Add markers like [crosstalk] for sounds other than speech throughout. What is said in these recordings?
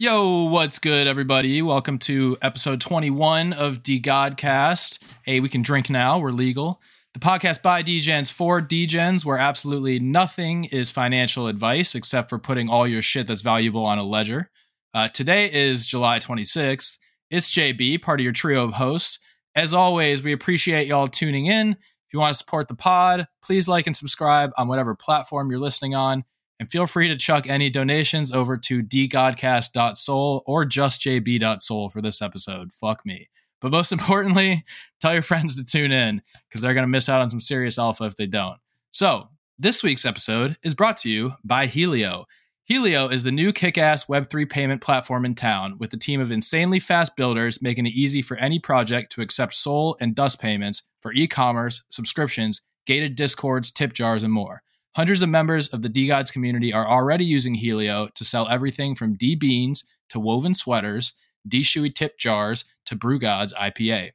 Yo, what's good, everybody? Welcome to episode 21 of DeGodCast. Hey, we can drink now, we're legal. The podcast by DGens for DGens, where absolutely nothing is financial advice except for putting all your shit that's valuable on a ledger. Uh, today is July 26th. It's JB, part of your trio of hosts. As always, we appreciate y'all tuning in. If you want to support the pod, please like and subscribe on whatever platform you're listening on. And feel free to chuck any donations over to degodcast.sol or justjb.sol for this episode. Fuck me. But most [laughs] importantly, tell your friends to tune in because they're going to miss out on some serious alpha if they don't. So, this week's episode is brought to you by Helio. Helio is the new kick ass Web3 payment platform in town with a team of insanely fast builders making it easy for any project to accept SOL and Dust payments for e commerce, subscriptions, gated discords, tip jars, and more. Hundreds of members of the DeGods community are already using Helio to sell everything from D beans to woven sweaters, D Shui tip jars to Brew Gods IPA.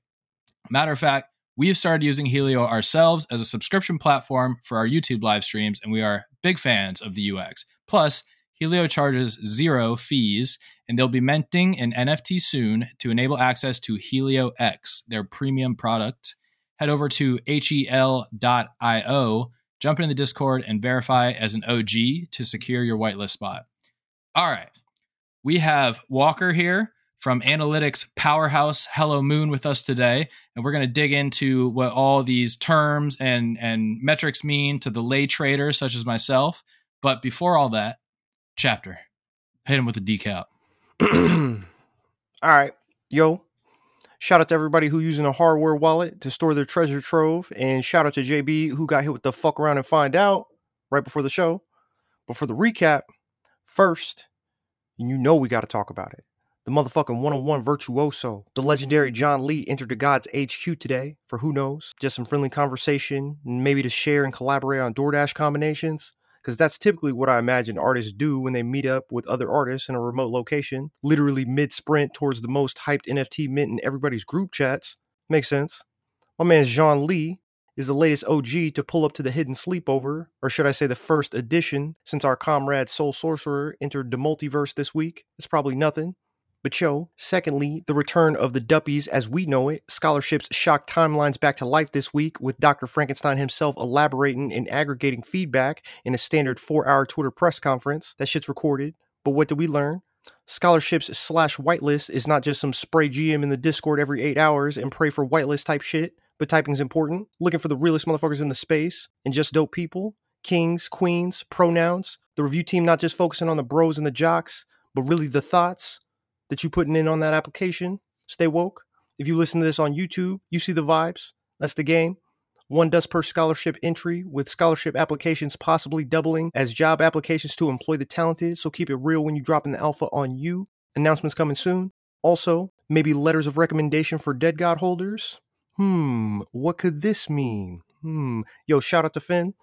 Matter of fact, we have started using Helio ourselves as a subscription platform for our YouTube live streams, and we are big fans of the UX. Plus, Helio charges zero fees, and they'll be minting an NFT soon to enable access to Helio X, their premium product. Head over to hel.io jump into the Discord and verify as an OG to secure your whitelist spot. All right. We have Walker here from Analytics Powerhouse Hello Moon with us today, and we're going to dig into what all these terms and and metrics mean to the lay trader such as myself. But before all that, chapter, hit him with a decap. [clears throat] all right, yo, Shout out to everybody who using a hardware wallet to store their treasure trove, and shout out to JB who got hit with the fuck around and find out right before the show. But for the recap, first, you know we got to talk about it. The motherfucking one-on-one virtuoso, the legendary John Lee entered the Gods HQ today for who knows, just some friendly conversation, maybe to share and collaborate on DoorDash combinations because that's typically what I imagine artists do when they meet up with other artists in a remote location, literally mid sprint towards the most hyped NFT mint in everybody's group chats. Makes sense. My man Jean Lee is the latest OG to pull up to the hidden sleepover, or should I say the first edition, since our comrade Soul Sorcerer entered the multiverse this week. It's probably nothing. But yo, secondly, the return of the Duppies as we know it. Scholarships shock timelines back to life this week with Dr. Frankenstein himself elaborating and aggregating feedback in a standard four hour Twitter press conference. That shit's recorded. But what did we learn? Scholarships slash whitelist is not just some spray GM in the Discord every eight hours and pray for whitelist type shit, but typing's important. Looking for the realest motherfuckers in the space and just dope people. Kings, queens, pronouns. The review team not just focusing on the bros and the jocks, but really the thoughts that you putting in on that application. Stay woke. If you listen to this on YouTube, you see the vibes. That's the game. One dust per scholarship entry, with scholarship applications possibly doubling as job applications to employ the talented. So keep it real when you drop in the alpha on you. Announcements coming soon. Also, maybe letters of recommendation for DeGod holders. Hmm, what could this mean? Hmm, yo, shout out to Finn.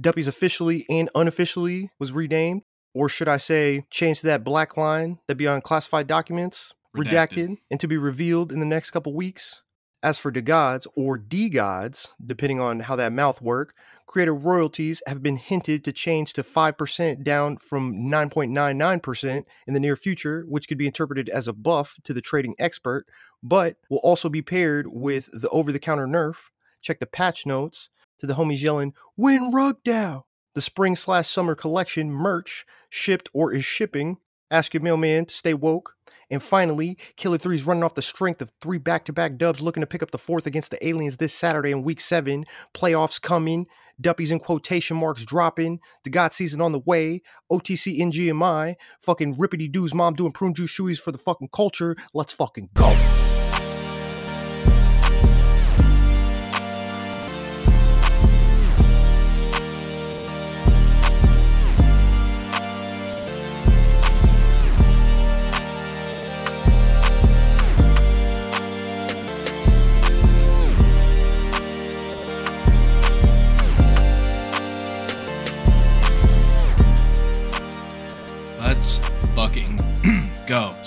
Duppies officially and unofficially was renamed or should I say, change to that black line that be on classified documents, redacted. redacted, and to be revealed in the next couple weeks. As for the gods or DeGods, depending on how that mouth work, creator royalties have been hinted to change to 5% down from 9.99% in the near future, which could be interpreted as a buff to the trading expert, but will also be paired with the over the counter nerf. Check the patch notes to the homies yelling, Win Rugdow! The spring slash summer collection merch shipped or is shipping. Ask your mailman to stay woke. And finally, Killer 3 is running off the strength of three back to back dubs, looking to pick up the fourth against the Aliens this Saturday in week seven. Playoffs coming, Duppies in quotation marks dropping, the God season on the way, OTC NGMI, fucking rippity doos mom doing prune juice shoeies for the fucking culture. Let's fucking go.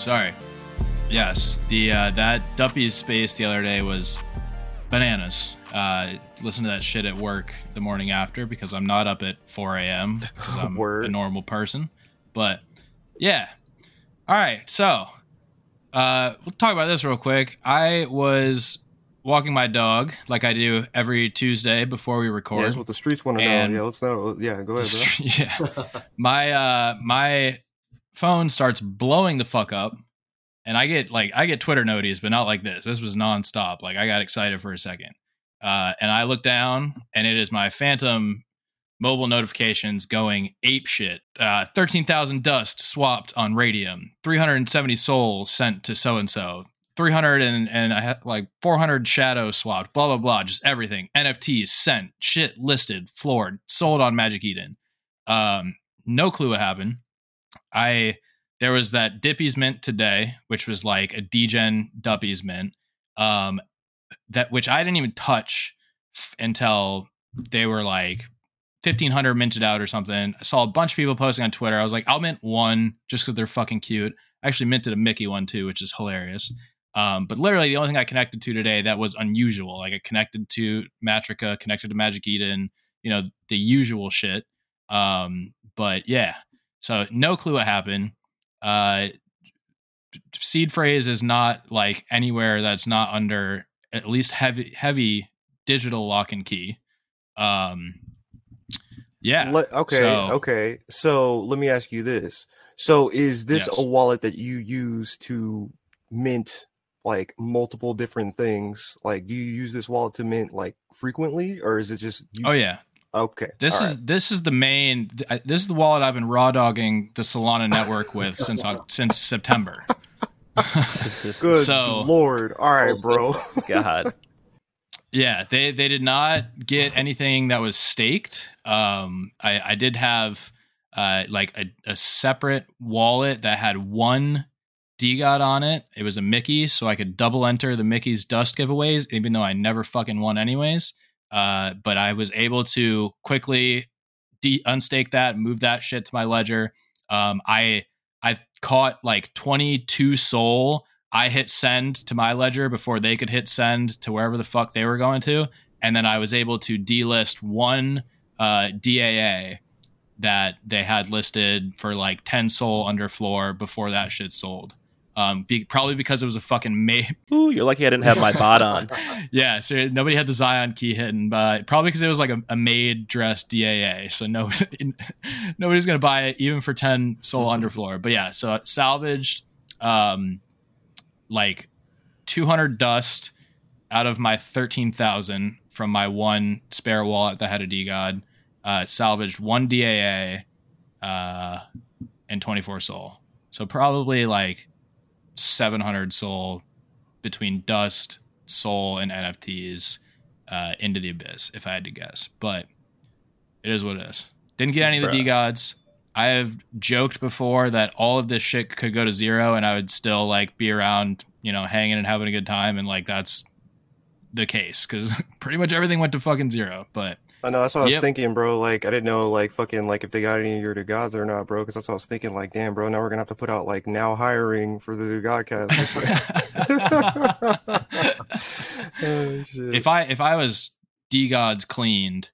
Sorry. Yes, the uh, that Duppy's space the other day was bananas. Uh, listen to that shit at work the morning after because I'm not up at 4 a.m. [laughs] because I'm a normal person. But yeah, All right, so uh, we'll talk about this real quick. I was walking my dog like I do every Tuesday before we Yeah, record. that's what the streets want to know. Yeah, let's know. Yeah, go ahead, [laughs] bro. yeah, my uh, my phone starts blowing the fuck up, and I get like I get Twitter noties, but not like this. This was nonstop. Like I got excited for a second, uh, and I look down, and it is my Phantom mobile notifications going ape shit. Uh, Thirteen thousand dust swapped on Raydium. Three hundred and seventy SOLs sent to so and so. 300 and, and I had like 400 shadow swapped, blah, blah, blah, just everything. NFTs sent, shit listed, floored, sold on Magic Eden. Um, no clue what happened. I, there was that Dippy's Mint today, which was like a degen Duppy's Mint, um, that, which I didn't even touch f- until they were like 1500 minted out or something. I saw a bunch of people posting on Twitter. I was like, I'll mint one just because they're fucking cute. I actually minted a Mickey one too, which is hilarious. Um, but literally the only thing I connected to today that was unusual, like I connected to Matrica, connected to Magic Eden, you know, the usual shit. Um, but yeah, so no clue what happened. Uh, seed phrase is not like anywhere that's not under at least heavy, heavy digital lock and key. Um, yeah. Let- okay, So- okay. So let me ask you this. So is this Yes. a wallet that you use to mint like multiple different things? Like do you use this wallet to mint like frequently or is it just you, Oh yeah. Okay. This all is this is the main. This is the wallet I've been raw dogging the Solana network with since [laughs] since September. [laughs] good so- lord. All right, bro. God. [laughs] Yeah, they they did not get anything that was staked. Um, I I did have uh like a, a separate wallet that had one DeGod on it. It was a Mickey, so I could double enter the Mickey's dust giveaways, even though I never fucking won anyways. Uh, but I was able to quickly de- unstake that, move that shit to my ledger. Um, I I caught like 22 SOL. I hit send to my ledger before they could hit send to wherever the fuck they were going to, and then I was able to delist one uh, DAA that they had listed for like 10 SOL under floor before that shit sold. Um, be, probably because it was a fucking May. [laughs] Ooh, you're lucky I didn't have my bot on. [laughs] yeah, so nobody had the Zion key hidden, but probably because it was like a, a maid dress DAA. So no, [laughs] nobody's gonna buy it even for 10 SOL underfloor. But yeah, so it salvaged um like 200 dust out of my 13,000 from my one spare wallet that had a DeGod. Uh, salvaged one DAA uh, and 24 SOL. So probably like 700 SOL between dust, SOL, and NFTs uh, into the abyss, if I had to guess. But it is what it is. Didn't get any of the DeGods. I have joked before that all of this shit could go to zero and I would still like be around, you know, hanging and having a good time. And like that's the case because [laughs] pretty much everything went to fucking zero. But I know that's what I was Yep. thinking, bro. Like I didn't know like fucking like if they got any of your gods or not, bro. Because that's what I was thinking. Like, damn, bro. Now we're gonna have to put out like now hiring for the Godcast. [laughs] oh, if I if I was DeGods cleaned,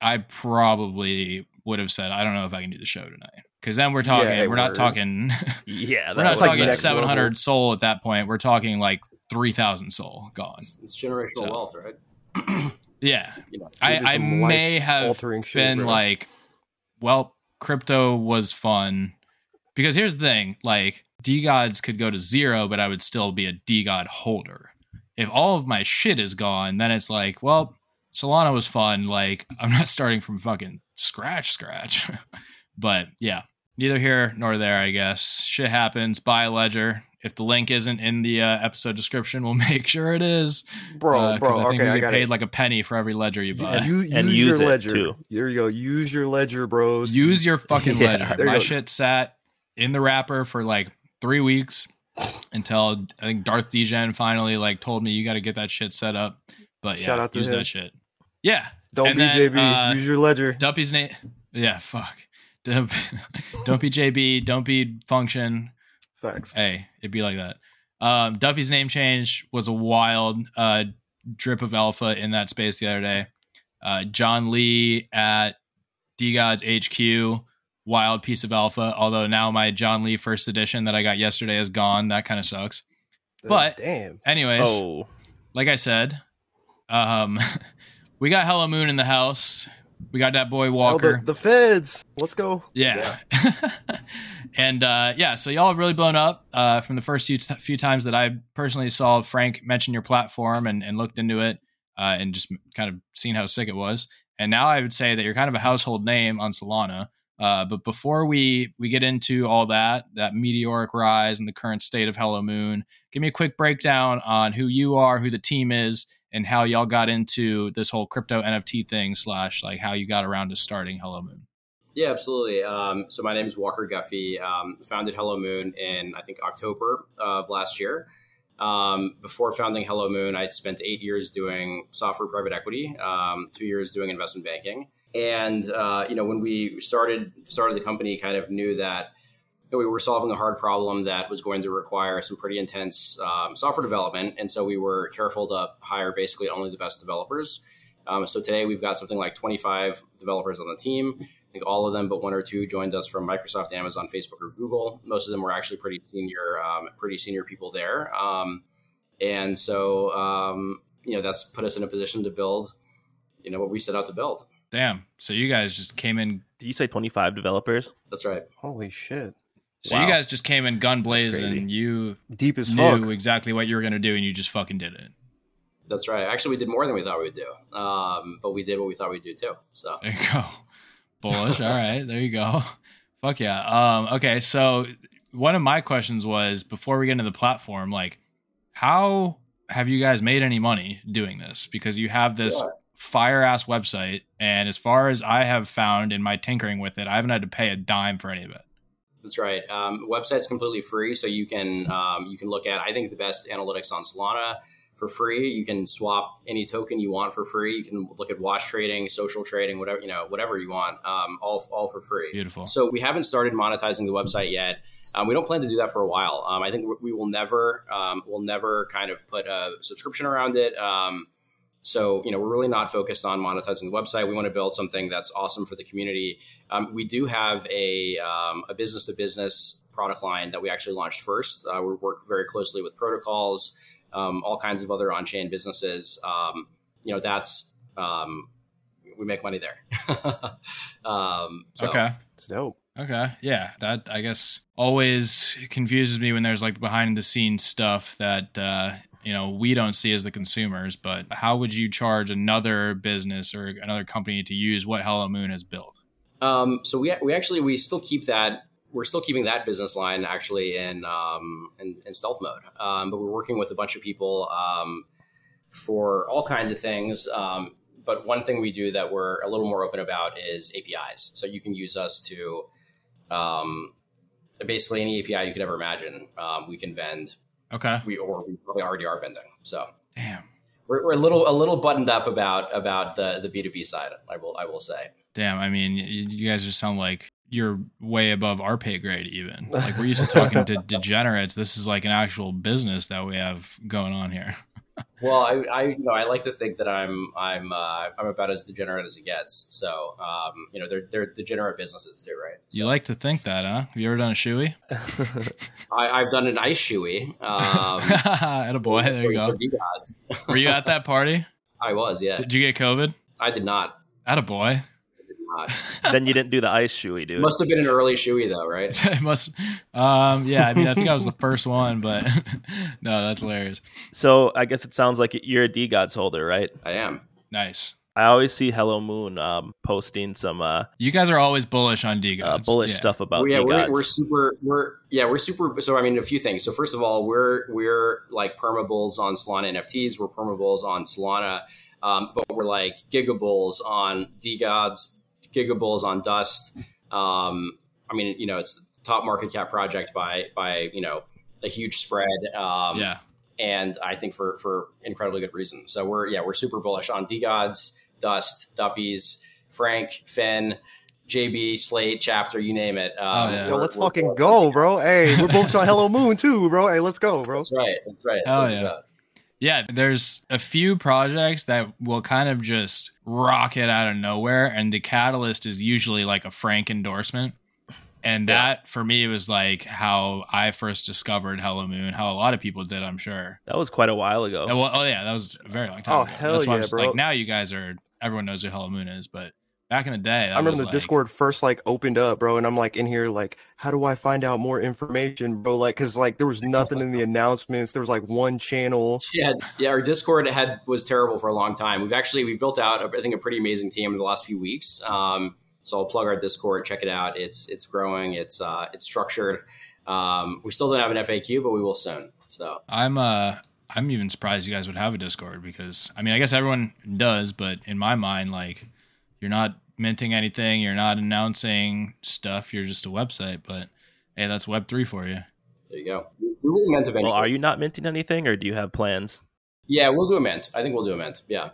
I probably would have said I don't know if I can do the show tonight because then we're talking Yeah, [laughs] we're not talking Yeah, we're not was like talking 700 level. SOL at that point. We're talking like 3,000 SOL gone. It's, it's generational So- wealth, right? [clears throat] Yeah, You know, I, I may have shit, been like, well, crypto was fun because here's the thing: like DeGods could go to zero, but I would still be a DeGod holder. If all of my shit is gone, then it's like, well, Solana was fun. Like I'm not starting from fucking scratch, scratch. [laughs] but yeah, neither here nor there. I guess shit happens. Buy a ledger. If the link isn't in the uh, episode description, we'll [laughs] make sure it is. bro, Uh, bro. 'cause I think okay, we get paid it. like a penny for every ledger you buy. You, [laughs] And use, use your it, ledger. too. There you go. Use your ledger, bros. Use your fucking [laughs] Yeah, ledger. My go. shit sat in the wrapper for like three weeks until I think Darth Degen finally like told me you got to get that shit set up. But yeah, Shout out to use him. that shit. Yeah, Don't And be then, JB. uh, use your ledger. Duppy's name. Yeah, fuck. Don't, don't be JB. Don't be function. Facts. Hey, it'd be like that. Um, Duppy's name change was a wild uh, drip of alpha in that space the other day. Uh, John Lee at DeGods HQ wild piece of alpha. Although now my John Lee first edition that I got yesterday is gone. That kind of sucks. But- damn, Anyways, Oh, like I said, um, [laughs] we got Hello Moon in the house. We got that boy oh, Walker. the, the feds. Let's go. Yeah. [laughs] and uh, yeah, so y'all have really blown up uh, from the first few, few times that I personally saw Frank mention your platform and, and looked into it uh, and just kind of seen how sick it was. And now I would say that you're kind of a household name on Solana. Uh, but before we we get into all that, that meteoric rise and the current state of Hello Moon, give me a quick breakdown on who you are, who the team is, and how y'all got into this whole crypto NFT thing slash like how you got around to starting Hello Moon. Yeah, absolutely. Um, so my name is Walker Guffey. Um, founded Hello Moon in I think October of last year. Um, before founding Hello Moon, I spent eight years doing software private equity, um, two years doing investment banking, and uh, you know when we started started the company, kind of knew that you know, we were solving a hard problem that was going to require some pretty intense um, software development, and so we were careful to hire basically only the best developers. Um, so today we've got something like 25 developers on the team. I think all of them, but one or two, joined us from Microsoft, Amazon, Facebook, or Google. Most of them were actually pretty senior, um, pretty senior people there. Um, and so, um, you know, that's put us in a position to build, you know, what we set out to build. Damn. So you guys just came in. did you say 25 developers? That's right. Holy shit, So Wow. you guys just came in gun crazy. blazing. You deep as knew fuck. exactly what you were gonna do, and you just fucking did it. That's right. Actually, we did more than we thought we would do, um, but we did what we thought we'd do too. So, There you go. Bullish. All right. There you go. [laughs] Fuck yeah. Um, okay. So one of my questions was before we get into the platform, like, how have you guys made any money doing this? Because you have this Yeah. fire ass website, and as far as I have found in my tinkering with it, I haven't had to pay a dime for any of it. That's right. Um, website's completely free, so you can um, you can look at I think the best analytics on Solana for free. You can swap any token you want for free. You can look at wash trading, social trading, whatever you know, whatever you want, um, all all for free. Beautiful. So we haven't started monetizing the website yet. Um, we don't plan to do that for a while. Um, I think we will never um, we'll never kind of put a subscription around it. Um, so you know we're really not focused on monetizing the website. We want to build something that's awesome for the community. Um, we do have a um, a business to business product line that we actually launched first. Uh, we work very closely with protocols, um, all kinds of other on chain businesses. Um, you know that's um, we make money there. [laughs] um, so, okay. It's dope. Okay. Yeah. That I guess always confuses me when there's like behind the scenes stuff that uh you know we don't see as the consumers, but how would you charge another business or another company to use what Hello Moon has built? Um, so we we actually we still keep that we're still keeping that business line actually in um, in, in stealth mode, um, but we're working with a bunch of people um, for all kinds of things. Um, but one thing we do that we're a little more open about is APIs. So you can use us to um, basically any API you could ever imagine. Um, we can vend. Okay. We or we probably already are vending. So Damn. we're, we're a little a little buttoned up about about the the B two B side. I will I will say. Damn. I mean, you guys just sound like you're way above our pay grade even. Like we're used to talking to [laughs] degenerates. This is like an actual business that we have going on here. [laughs] Well, I, I, you know, I like to think that I'm, I'm, uh, I'm about as degenerate as it gets. So, um, you know, they're, they're degenerate businesses too, right? So You like to think that, huh? Have you ever done a shoey? [laughs] I, I've done an ice shoey. Um, At a boy. There you go. Were you at that party? I was, yeah. Did you get COVID? I did not. At a boy. I [laughs] then you didn't do the ice shoey, dude. Must have been an early shoey though, right? [laughs] it must um yeah i mean i think i was the first one but [laughs] no that's hilarious So I guess it sounds like you're a DeGods holder, right? I am. nice I always see Hello Moon um, posting some uh, you guys are always bullish on d uh, bullish stuff about Well, yeah, D we're, we're super. We're yeah, we're super. So I mean, a few things. So first of all, we're we're like perma bulls on Solana NFTs. We're perma bulls on Solana, um, but we're like gigabulls on DeGods, gigabulls on Dust. Um, I mean, you know, it's the top market cap project by by you know a huge spread. Um, yeah and I think for for incredibly good reason. So we're yeah we're super bullish on DeGods, Dust, Duppies, Frank, Finn, JB, Slate, Chapter, you name it. Um, Oh, yeah. Yo, let's we're- fucking we're- go, bro. Hey, we're both on Hello Moon too, bro. Hey, let's go, bro. That's right. That's right. That's Hell what it's yeah. about. Yeah there's a few projects that will kind of just rocket out of nowhere and the catalyst is usually like a frank endorsement And Yeah. that for me was like how I first discovered Hello Moon, how a lot of people did, I'm sure. That was quite a while ago. Oh, well, oh yeah, that was a very long time Oh, ago. hell That's why I'm yeah, bro. Like now you guys are everyone knows who Hello Moon is, but back in the day, that I remember the like- Discord first like opened up, bro, and I'm like in here like, how do I find out more information, bro? Like, cause like there was [laughs] nothing in the announcements. There was like one channel. Yeah, yeah. Our Discord had was terrible for a long time. We've actually we built out I think a pretty amazing team in the last few weeks. Um, so I'll plug our Discord. Check it out. It's it's growing. It's uh, it's structured. Um, we still don't have an FAQ, but we will soon. So I'm uh I'm even surprised you guys would have a Discord because I mean I guess everyone does, but in my mind, like you're not minting anything, you're not announcing stuff, you're just a website. But hey, that's Web three for you. there you go. We will mint eventually. well, are you not minting anything, or do you have plans? Yeah, we'll do a mint. I think we'll do a mint. Yeah.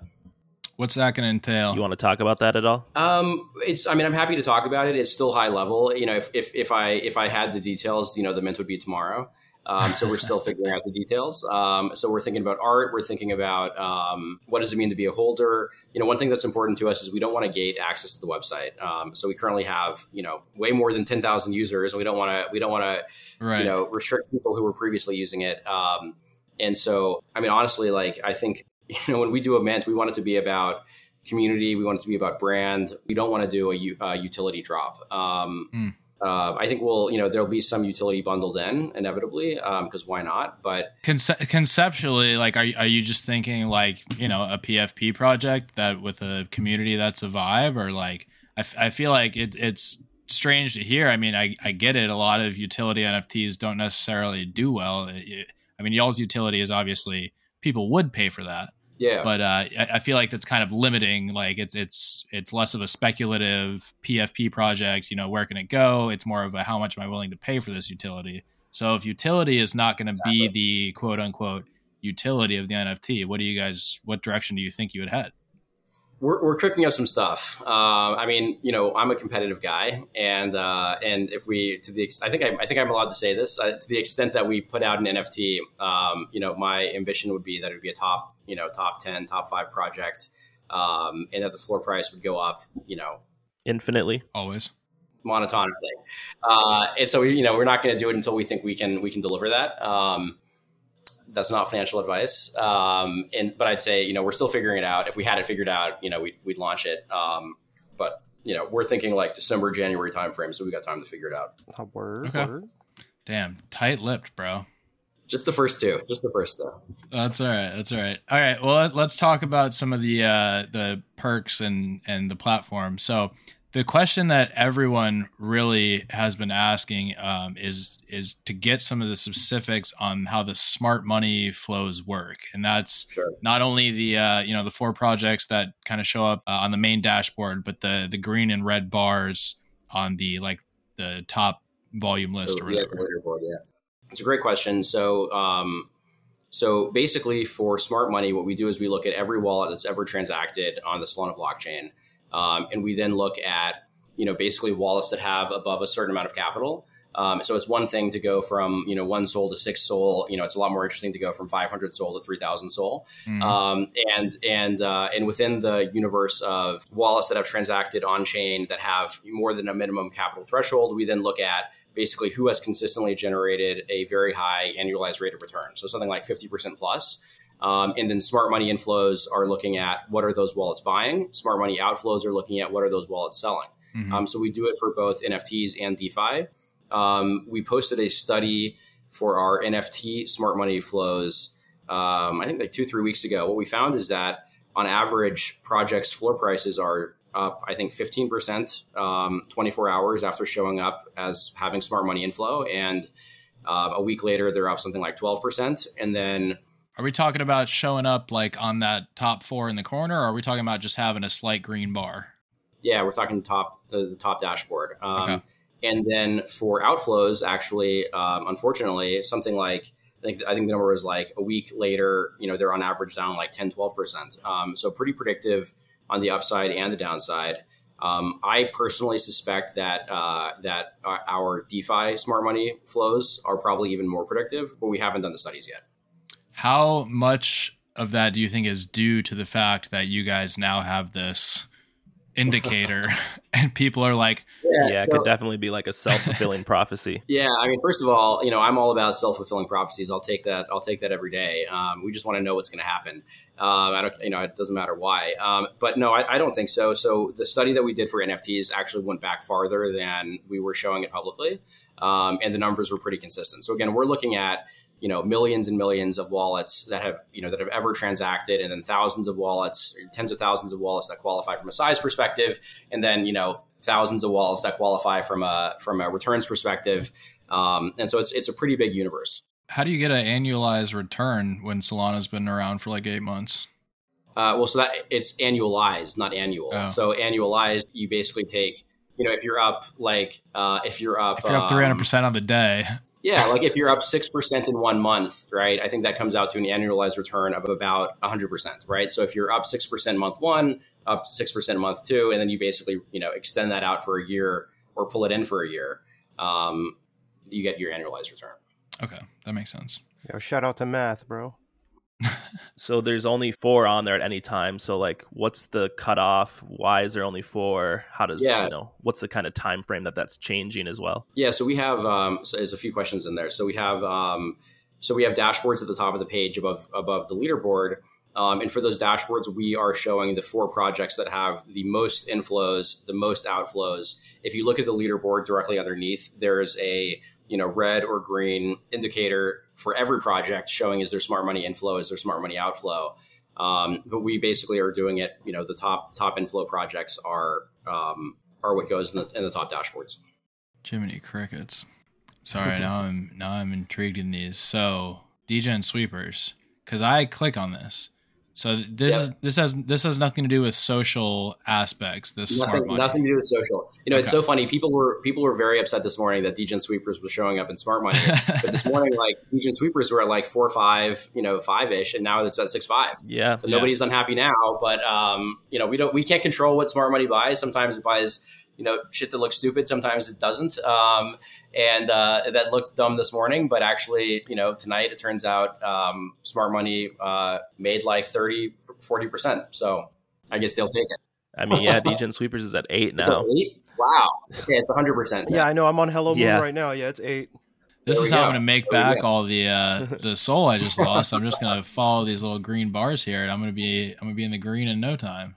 What's that going to entail? You want to talk about that at all? Um, it's. I mean, I'm happy to talk about it. It's still high level. You know, if if, if I if I had the details, you know, the mint would be tomorrow. Um, so we're [laughs] still figuring out the details. Um, so we're thinking about art. We're thinking about um, what does it mean to be a holder. You know, one thing that's important to us is we don't want to gate access to the website. Um, so we currently have you know way more than ten thousand users, and we don't want to we don't want to you know restrict people who were previously using it um, and so i mean honestly like i think [laughs] you know when we do a mint we want it to be about community we want it to be about brand we don't want to do a utility drop um, Mm. Uh, i think we'll you know there'll be some utility bundled in inevitably because why not but Conce- conceptually, like, are are you just thinking like you know a PFP project that with a community that's a vibe, or like I, f- I feel like it, it's strange to hear. I mean, I, I get it. A lot of utility NFTs don't necessarily do well. It- it- I mean, y'all's utility is obviously people would pay for that, yeah but uh, I, I feel like that's kind of limiting. Like it's it's it's less of a speculative PFP project. You know, where can it go? It's more of a how much am I willing to pay for this utility. So if utility is not going to be the quote unquote utility of the NFT, what do you guys? What direction do you think you would head? we're, we're cooking up some stuff. Uh, I mean, you know, I'm a competitive guy, and uh, and if we to the ex- I think I, I think I'm allowed to say this uh, to the extent that we put out an NFT, um, you know, my ambition would be that it would be a top, you know, top ten, top five project, um, and that the floor price would go up, you know, Infinitely. Always. monotonically. Uh, and so we, you know, we're not going to do it until we think we can we can deliver that. Um, that's not financial advice. Um, and but I'd say you know we're still figuring it out. If we had it figured out, you know, we'd, we'd launch it. Um, but you know, we're thinking like December, January timeframe, so we got time to figure it out. Oh, word, Okay. word. Damn, tight lipped, bro. Just the first two. Just the first two. That's all right. That's all right. All right. Well, let- let's talk about some of the uh, the perks and and the platform. So, the question that everyone really has been asking um, is is to get some of the specifics on how the smart money flows work, and that's Sure. not only the uh, you know the four projects that kind of show up uh, on the main dashboard, but the the green and red bars on the like the top volume list So, or whatever. leaderboard, yeah. It's a great question. So, um, so basically, for smart money, what we do is we look at every wallet that's ever transacted on the Solana blockchain, um, and we then look at you know basically wallets that have above a certain amount of capital. Um, so it's one thing to go from you know one SOL to six SOL. You know, it's a lot more interesting to go from 500 SOL to 3,000 SOL. Mhm. Um, and and uh, and within the universe of wallets that have transacted on chain that have more than a minimum capital threshold, we then look at basically who has consistently generated a very high annualized rate of return. So something like 50% plus. Um, and then smart money inflows are looking at what are those wallets buying. Smart money outflows are looking at what are those wallets selling. Mhm. Um, so we do it for both NFTs and DeFi. Um, we posted a study for our NFT smart money flows. Um, I think like two three weeks ago. What we found is that on average, projects' floor prices are up. I think fifteen percent, um, twenty four hours after showing up as having smart money inflow, and uh, a week later they're up something like twelve percent, and then Are we talking about showing up like on that top four in the corner, or are we talking about just having a slight green bar? Yeah, we're talking top uh, the top dashboard. Um, Okay. And then for outflows, actually, um, unfortunately, something like I think I think the number was like a week later. You know, they're on average down like 10, 12 percent. Um, so pretty predictive on the upside and the downside. Um, I personally suspect that uh, that our, DeFi smart money flows are probably even more predictive, but we haven't done the studies yet. How much of that do you think is due to the fact that you guys now have this indicator, [laughs] and people are like, Yeah, it so- could definitely be like a self fulfilling prophecy. [laughs] Yeah, I mean, first of all, you know, I'm all about self fulfilling prophecies. I'll take that. I'll take that every day. Um, we just want to know what's going to happen. Um, I don't, you know, it doesn't matter why. Um, but no, I, I don't think so. So the study that we did for NFTs actually went back farther than we were showing it publicly, um, and the numbers were pretty consistent. So again, we're looking at you know millions and millions of wallets that have you know that have ever transacted, and then thousands of wallets, tens of thousands of wallets that qualify from a size perspective, and then you know thousands of wallets that qualify from a from a returns perspective. Um, and so it's it's a pretty big universe. "How do you get an annualized return when Solana's been around for like eight months?" Uh, well, so that it's annualized, not annual. Oh. So annualized, you basically take, you know, if you're up like uh, if you're up, If you're up um, three hundred percent on the day, yeah, like if you're up six percent in one month, right? I think that comes out to an annualized return of about hundred percent, right? So if you're up six percent month one, up six percent month two, and then you basically you know extend that out for a year or pull it in for a year, um, you get your annualized return. okay, that makes sense. Yo, shout out to math, bro. So there's only four on there at any time. So like, what's the cutoff? Why is there only four? How does Yeah. you know? What's the kind of time frame that that's changing as well? Yeah, so we have um, so there's a few questions in there. So we have um, so we have dashboards at the top of the page above above the leaderboard, um, and for those dashboards, we are showing the four projects that have the most inflows, the most outflows. If you look at the leaderboard directly underneath, there's a you know red or green indicator for every project showing is there smart money inflow, is there smart money outflow. Um, but we basically are doing it. You know, the top top inflow projects are um, are what goes in the, in the top dashboards. Jiminy crickets. Sorry, [laughs] now I'm now I'm intrigued in these. So Degen Sweepers, because I click on this. So this Yeah. is this has this has nothing to do with social aspects. This smart nothing, money. nothing to do with social. You know, it's so funny. People were people were very upset this morning that Degen Sweepers was showing up in Smart Money, [laughs] but this morning, like Degen Sweepers were at like four five, you know, five ish, and now it's at six five. Yeah, So Yeah. nobody's unhappy now. But um, you know, we don't we can't control what Smart Money buys. Sometimes it buys you know shit that looks stupid. Sometimes it doesn't. Um, and uh, that looked dumb this morning, but actually, you know, tonight it turns out um, Smart Money uh, made like 30, 40 percent. So I guess they'll take it. I mean, yeah, [laughs] Degen Sweepers is at eight It's now. eight? Wow. Okay, it's hundred percent. Yeah, I know. I'm on Hello Moon Yeah. right now. Yeah, it's eight. This is we how go. I'm going to make There back all the uh, [laughs] the SOL I just lost. I'm just going to follow these little green bars here, and I'm going to be I'm going to be in the green in no time.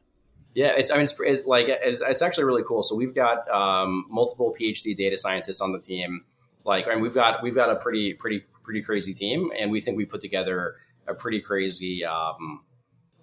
Yeah, it's I mean it's, it's like it's, it's actually really cool. So we've got um, multiple PhD data scientists on the team. Like, mean, we've got we've got a pretty pretty pretty crazy team, and we think we put together a pretty crazy. Um,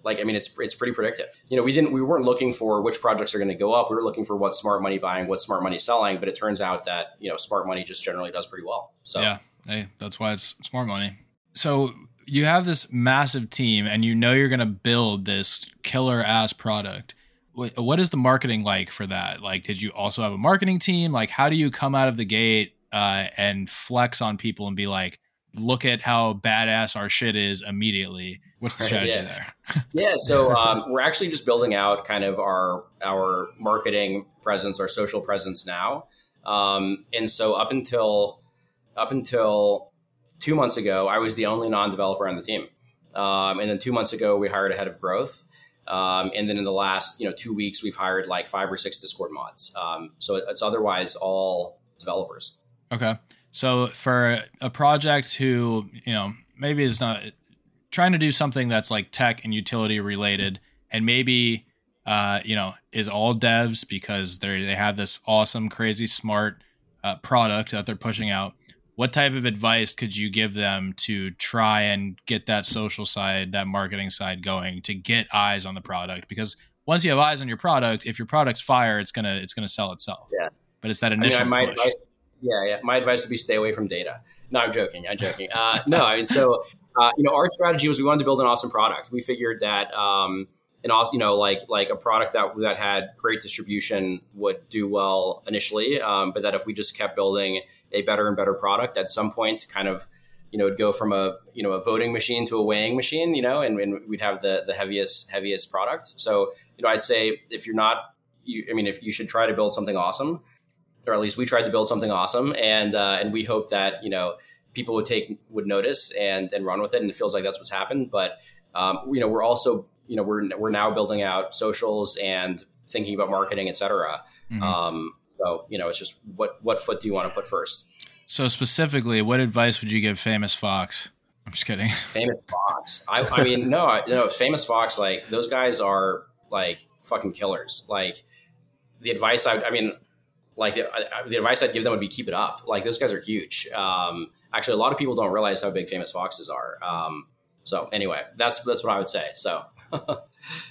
like, I mean, it's it's pretty predictive. You know, we didn't we weren't looking for which projects are going to go up. We were looking for what smart money buying, what smart money selling. But it turns out that you know smart money just generally does pretty well. So Yeah, hey, that's why it's smart money. So you have this massive team, and you know you're going to build this killer ass product. Wh- What is the marketing like for that? Like, did you also have a marketing team? Like, how do you come out of the gate uh, and flex on people and be like, "Look at how badass our shit is immediately"? What's the strategy yeah. there? [laughs] Yeah, so [laughs] um, we're actually just building out kind of our our marketing presence, our social presence now. Um, and so up until up until two months ago, I was the only non-developer on the team. Um, and then two months ago, we hired a head of growth. Um, and then in the last you know two weeks, we've hired like five or six Discord mods. Um, so it's otherwise all developers. Okay. So for a project who, you know, maybe is not trying to do something that's like tech and utility related and maybe uh, you know, is all devs because they they have this awesome crazy smart uh, product that they're pushing out. What type of advice could you give them to try and get that social side, that marketing side going to get eyes on the product? Because once you have eyes on your product, if your product's fire, it's gonna it's gonna sell itself. Yeah. But it's that I mean, initial my push. advice, yeah, yeah. My advice would be stay away from data. No, I'm joking. I'm joking. Uh, no, I mean, so uh, you know, our strategy was we wanted to build an awesome product. We figured that um, an awesome, you know, like like a product that that had great distribution would do well initially, um, but that if we just kept building a better and better product, at some point, kind of, you know, it'd go from a you know a voting machine to a weighing machine, you know, and, and we'd have the the heaviest heaviest product. So you know, I'd say if you're not, you, I mean, if you should try to build something awesome or at least we tried to build something awesome and uh, and we hope that you know people would take would notice and and run with it and it feels like that's what's happened but um, you know we're also you know we're we're now building out socials and thinking about marketing, etc. Mhm. Um, so you know, it's just what what foot do you want to put first? so specifically, what advice would you give Famous Fox? I'm just kidding. [laughs] Famous Fox. I, I mean, no, I, no, Famous Fox. Like those guys are like fucking killers. Like the advice I, I mean, like the, I, the advice I'd give them would be keep it up. Like those guys are huge. Um, actually, a lot of people don't realize how big Famous Foxes are. Um, so anyway, that's that's what I would say. So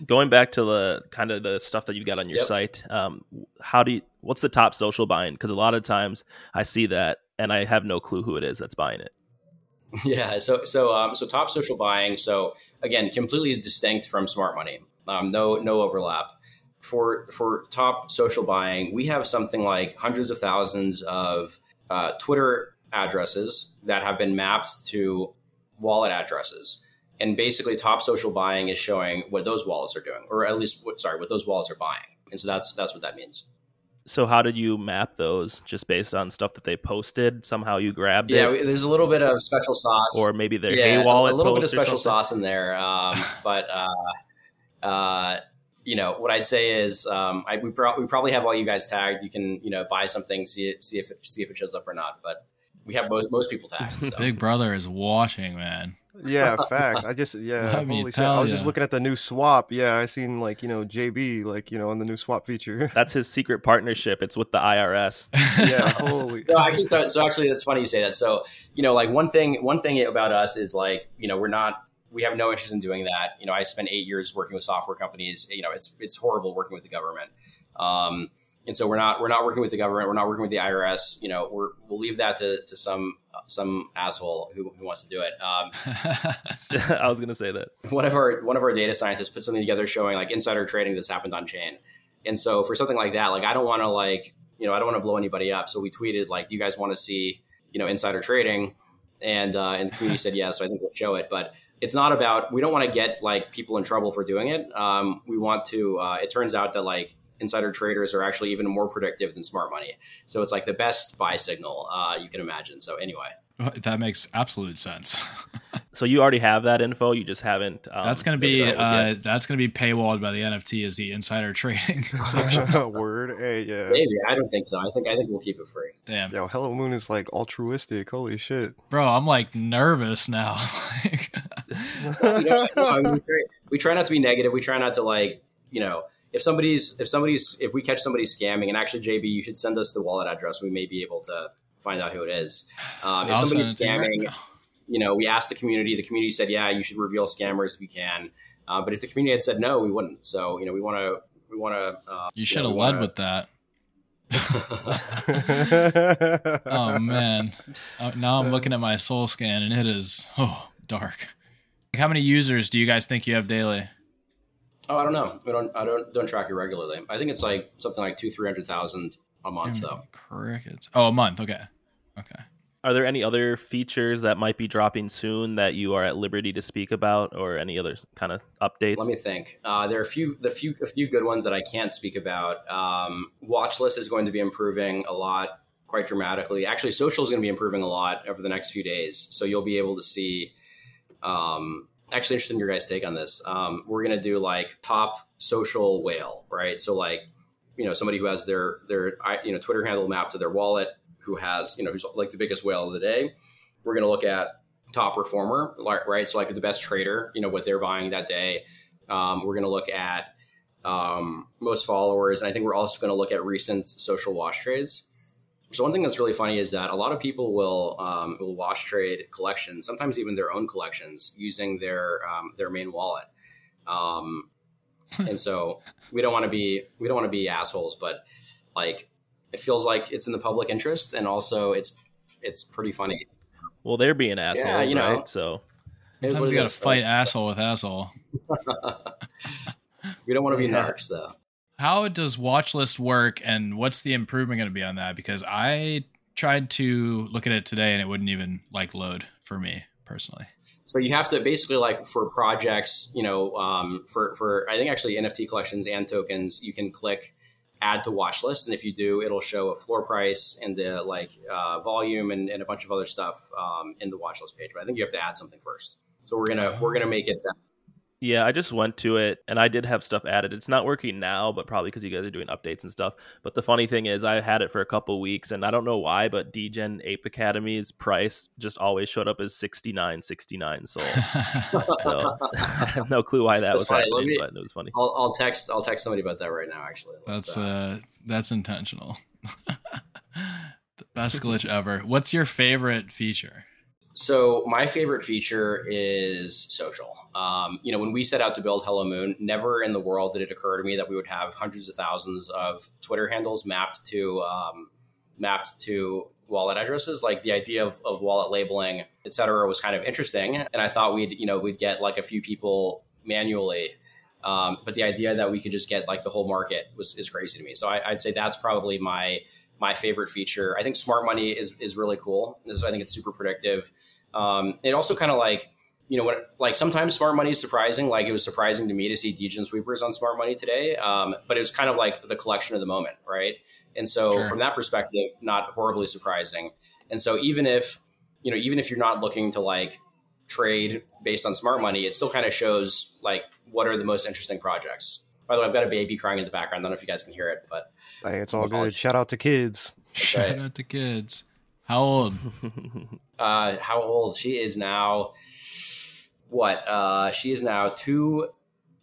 Going back to the kind of the stuff that you got on your Yep. site, um, how do you? What's the top social buying? Because a lot of times I see that and I have no clue who it is that's buying it. [laughs] yeah, so so um, so top social buying. So again, completely distinct from smart money. Um, no no overlap. For for top social buying, we have something like hundreds of thousands of uh, Twitter addresses that have been mapped to wallet addresses. And basically, top social buying is showing what those wallets are doing, or at least, what, sorry, what those wallets are buying. And so that's that's what that means. So how did you map those? Just based on stuff that they posted? Somehow you grabbed Yeah, it, we, there's a little bit of special sauce, or maybe their yeah, Hey Wallet a little bit of special sauce in there. Um, [laughs] but uh, uh, you know what I'd say is um, I, we, pro- we probably have all you guys tagged. You can you know buy something, see it, see if it, see if it shows up or not. But we have most, most people tagged. [laughs] So. Big Brother is watching, man. Yeah, facts. I just [laughs] yeah, Let me holy shit. I tell was just looking at the new swap. Yeah, I seen like you know JB like you know on the new swap feature. That's his secret partnership. It's with the IRS. [laughs] yeah, [laughs] holy. no, actually, so, so actually, that's funny you say that. So, you know, like one thing, one thing about us is like, you know, we're not, we have no interest in doing that. You know, I spent eight years working with software companies. You know, it's it's horrible working with the government, um, and so we're not we're not working with the government. We're not working with the IRS. You know, we're we'll leave that to, to some some asshole who, who wants to do it. Um, [laughs] I was gonna say that. [laughs] one of our one of our data scientists put something together showing like insider trading that's happened on chain. And so for something like that, like I don't want to like you know I don't want to blow anybody up. So we tweeted like, do you guys want to see you know insider trading? And uh, and the community said yes. So I think we'll show it, but it's not about we don't want to get like people in trouble for doing it. Um, we want to. Uh, it turns out that like insider traders are actually even more predictive than smart money. So it's like the best buy signal uh, you can imagine. So anyway. that makes absolute sense. [laughs] So you already have that info. You just haven't. Um, that's gonna be that's uh, that's gonna be paywalled by the NFT as the insider trading [laughs] section. [laughs] Word. Hey, yeah. Maybe I don't think so. I think I think we'll keep it free. Damn, Yo, Hello Moon is like altruistic. Holy shit. bro, I'm like nervous now. like, you know, no, I mean, we, try, we try not to be negative. We try not to like, you know, if somebody's if somebody's if we catch somebody scamming, and actually, JB, you should send us the wallet address. We may be able to find out who it is. Um, if somebody's send it to you right scamming, you know, we asked the community. The community said, "Yeah, you should reveal scammers if you can." Uh, but if the community had said no, we wouldn't. So you know, we want to we want to. Uh, you should have led wanna- with that. [laughs] Oh man, Uh, now I'm looking at my Solscan and it is oh dark. Like, How many users do you guys think you have daily? Oh, I don't know. I don't. I don't. Don't track it regularly. I think it's like something like two, three hundred thousand a month, though. Crickets. Oh, a month. Okay. Okay. Are there any other features that might be dropping soon that you are at liberty to speak about, or any other kind of updates? Let me think. Uh, there are a few, the few, a few good ones that I can't speak about. Um, watch list is going to be improving a lot, quite dramatically. Actually, social is going to be improving a lot over the next few days. So you'll be able to see. Um, actually, interested in your guys' take on this. Um, we're to do like top social whale, right? So like, you know, somebody who has their their you know Twitter handle mapped to their wallet, who has you know who's like the biggest whale of the day. We're to look at top performer, right? So like the best trader, you know, what they're buying that day. Um, we're to look at um, most followers, and I think we're also to look at recent social wash trades. So one thing that's really funny is that a lot of people will um, will wash trade collections, sometimes even their own collections, using their um, their main wallet. Um, and so we don't want to be we don't want to be assholes, but like it feels like it's in the public interest, and also it's it's pretty funny. well, they're being assholes, yeah, you know. right? So Sometimes you gotta fight asshole with asshole. [laughs] [laughs] we don't want to be Yeah. narcs, though. How does watch list work and what's the improvement going to be on that? Because I tried to look at it today and it wouldn't even like load for me personally. So you have to basically like for projects, you know, um, for for I think actually NFT collections and tokens, you can click add to watch list, and if you do, it'll show a floor price and the like uh, volume and, and a bunch of other stuff um, in the watch list page. But I think you have to add something first. So we're gonna we're gonna make it that Yeah, I just went to it and I did have stuff added. It's not working now, but probably because you guys are doing updates and stuff. But the funny thing is, I had it for a couple weeks and I don't know why, but Degen Ape Academy's price just always showed up as sixty nine sixty nine sold. [laughs] so [laughs] I have no clue why that That's was funny. happening, me- but it was funny. I'll, I'll text I'll text somebody about that right now. Actually, Let's, that's uh that's intentional. [laughs] the best glitch ever. What's your favorite feature? So my favorite feature is social. Um, you know, when we set out to build Hello Moon, never in the world did it occur to me that we would have hundreds of thousands of Twitter handles mapped to um, mapped to wallet addresses. Like the idea of, of wallet labeling, et cetera, was kind of interesting, and I thought we'd you know we'd get like a few people manually. Um, but the idea that we could just get like the whole market was is crazy to me. So I, I'd say that's probably my my favorite feature. I think smart money is is really cool. This- I think it's super predictive. Um, it also kind of like you know what like sometimes smart money is surprising. Like it was surprising to me to see Degen sweepers on smart money today. Um, but it was kind of like the collection of the moment, right? And so Sure. from that perspective, not horribly surprising. And so even if you know even if you're not looking to like trade based on smart money, it still kind of shows like what are the most interesting projects. By the way, I've got a baby crying in the background. I don't know if you guys can hear it, but Hey, it's all good. Shout out to kids. Shout right. out to kids. How old? [laughs] uh, how old she is now? What? Uh, she is now two.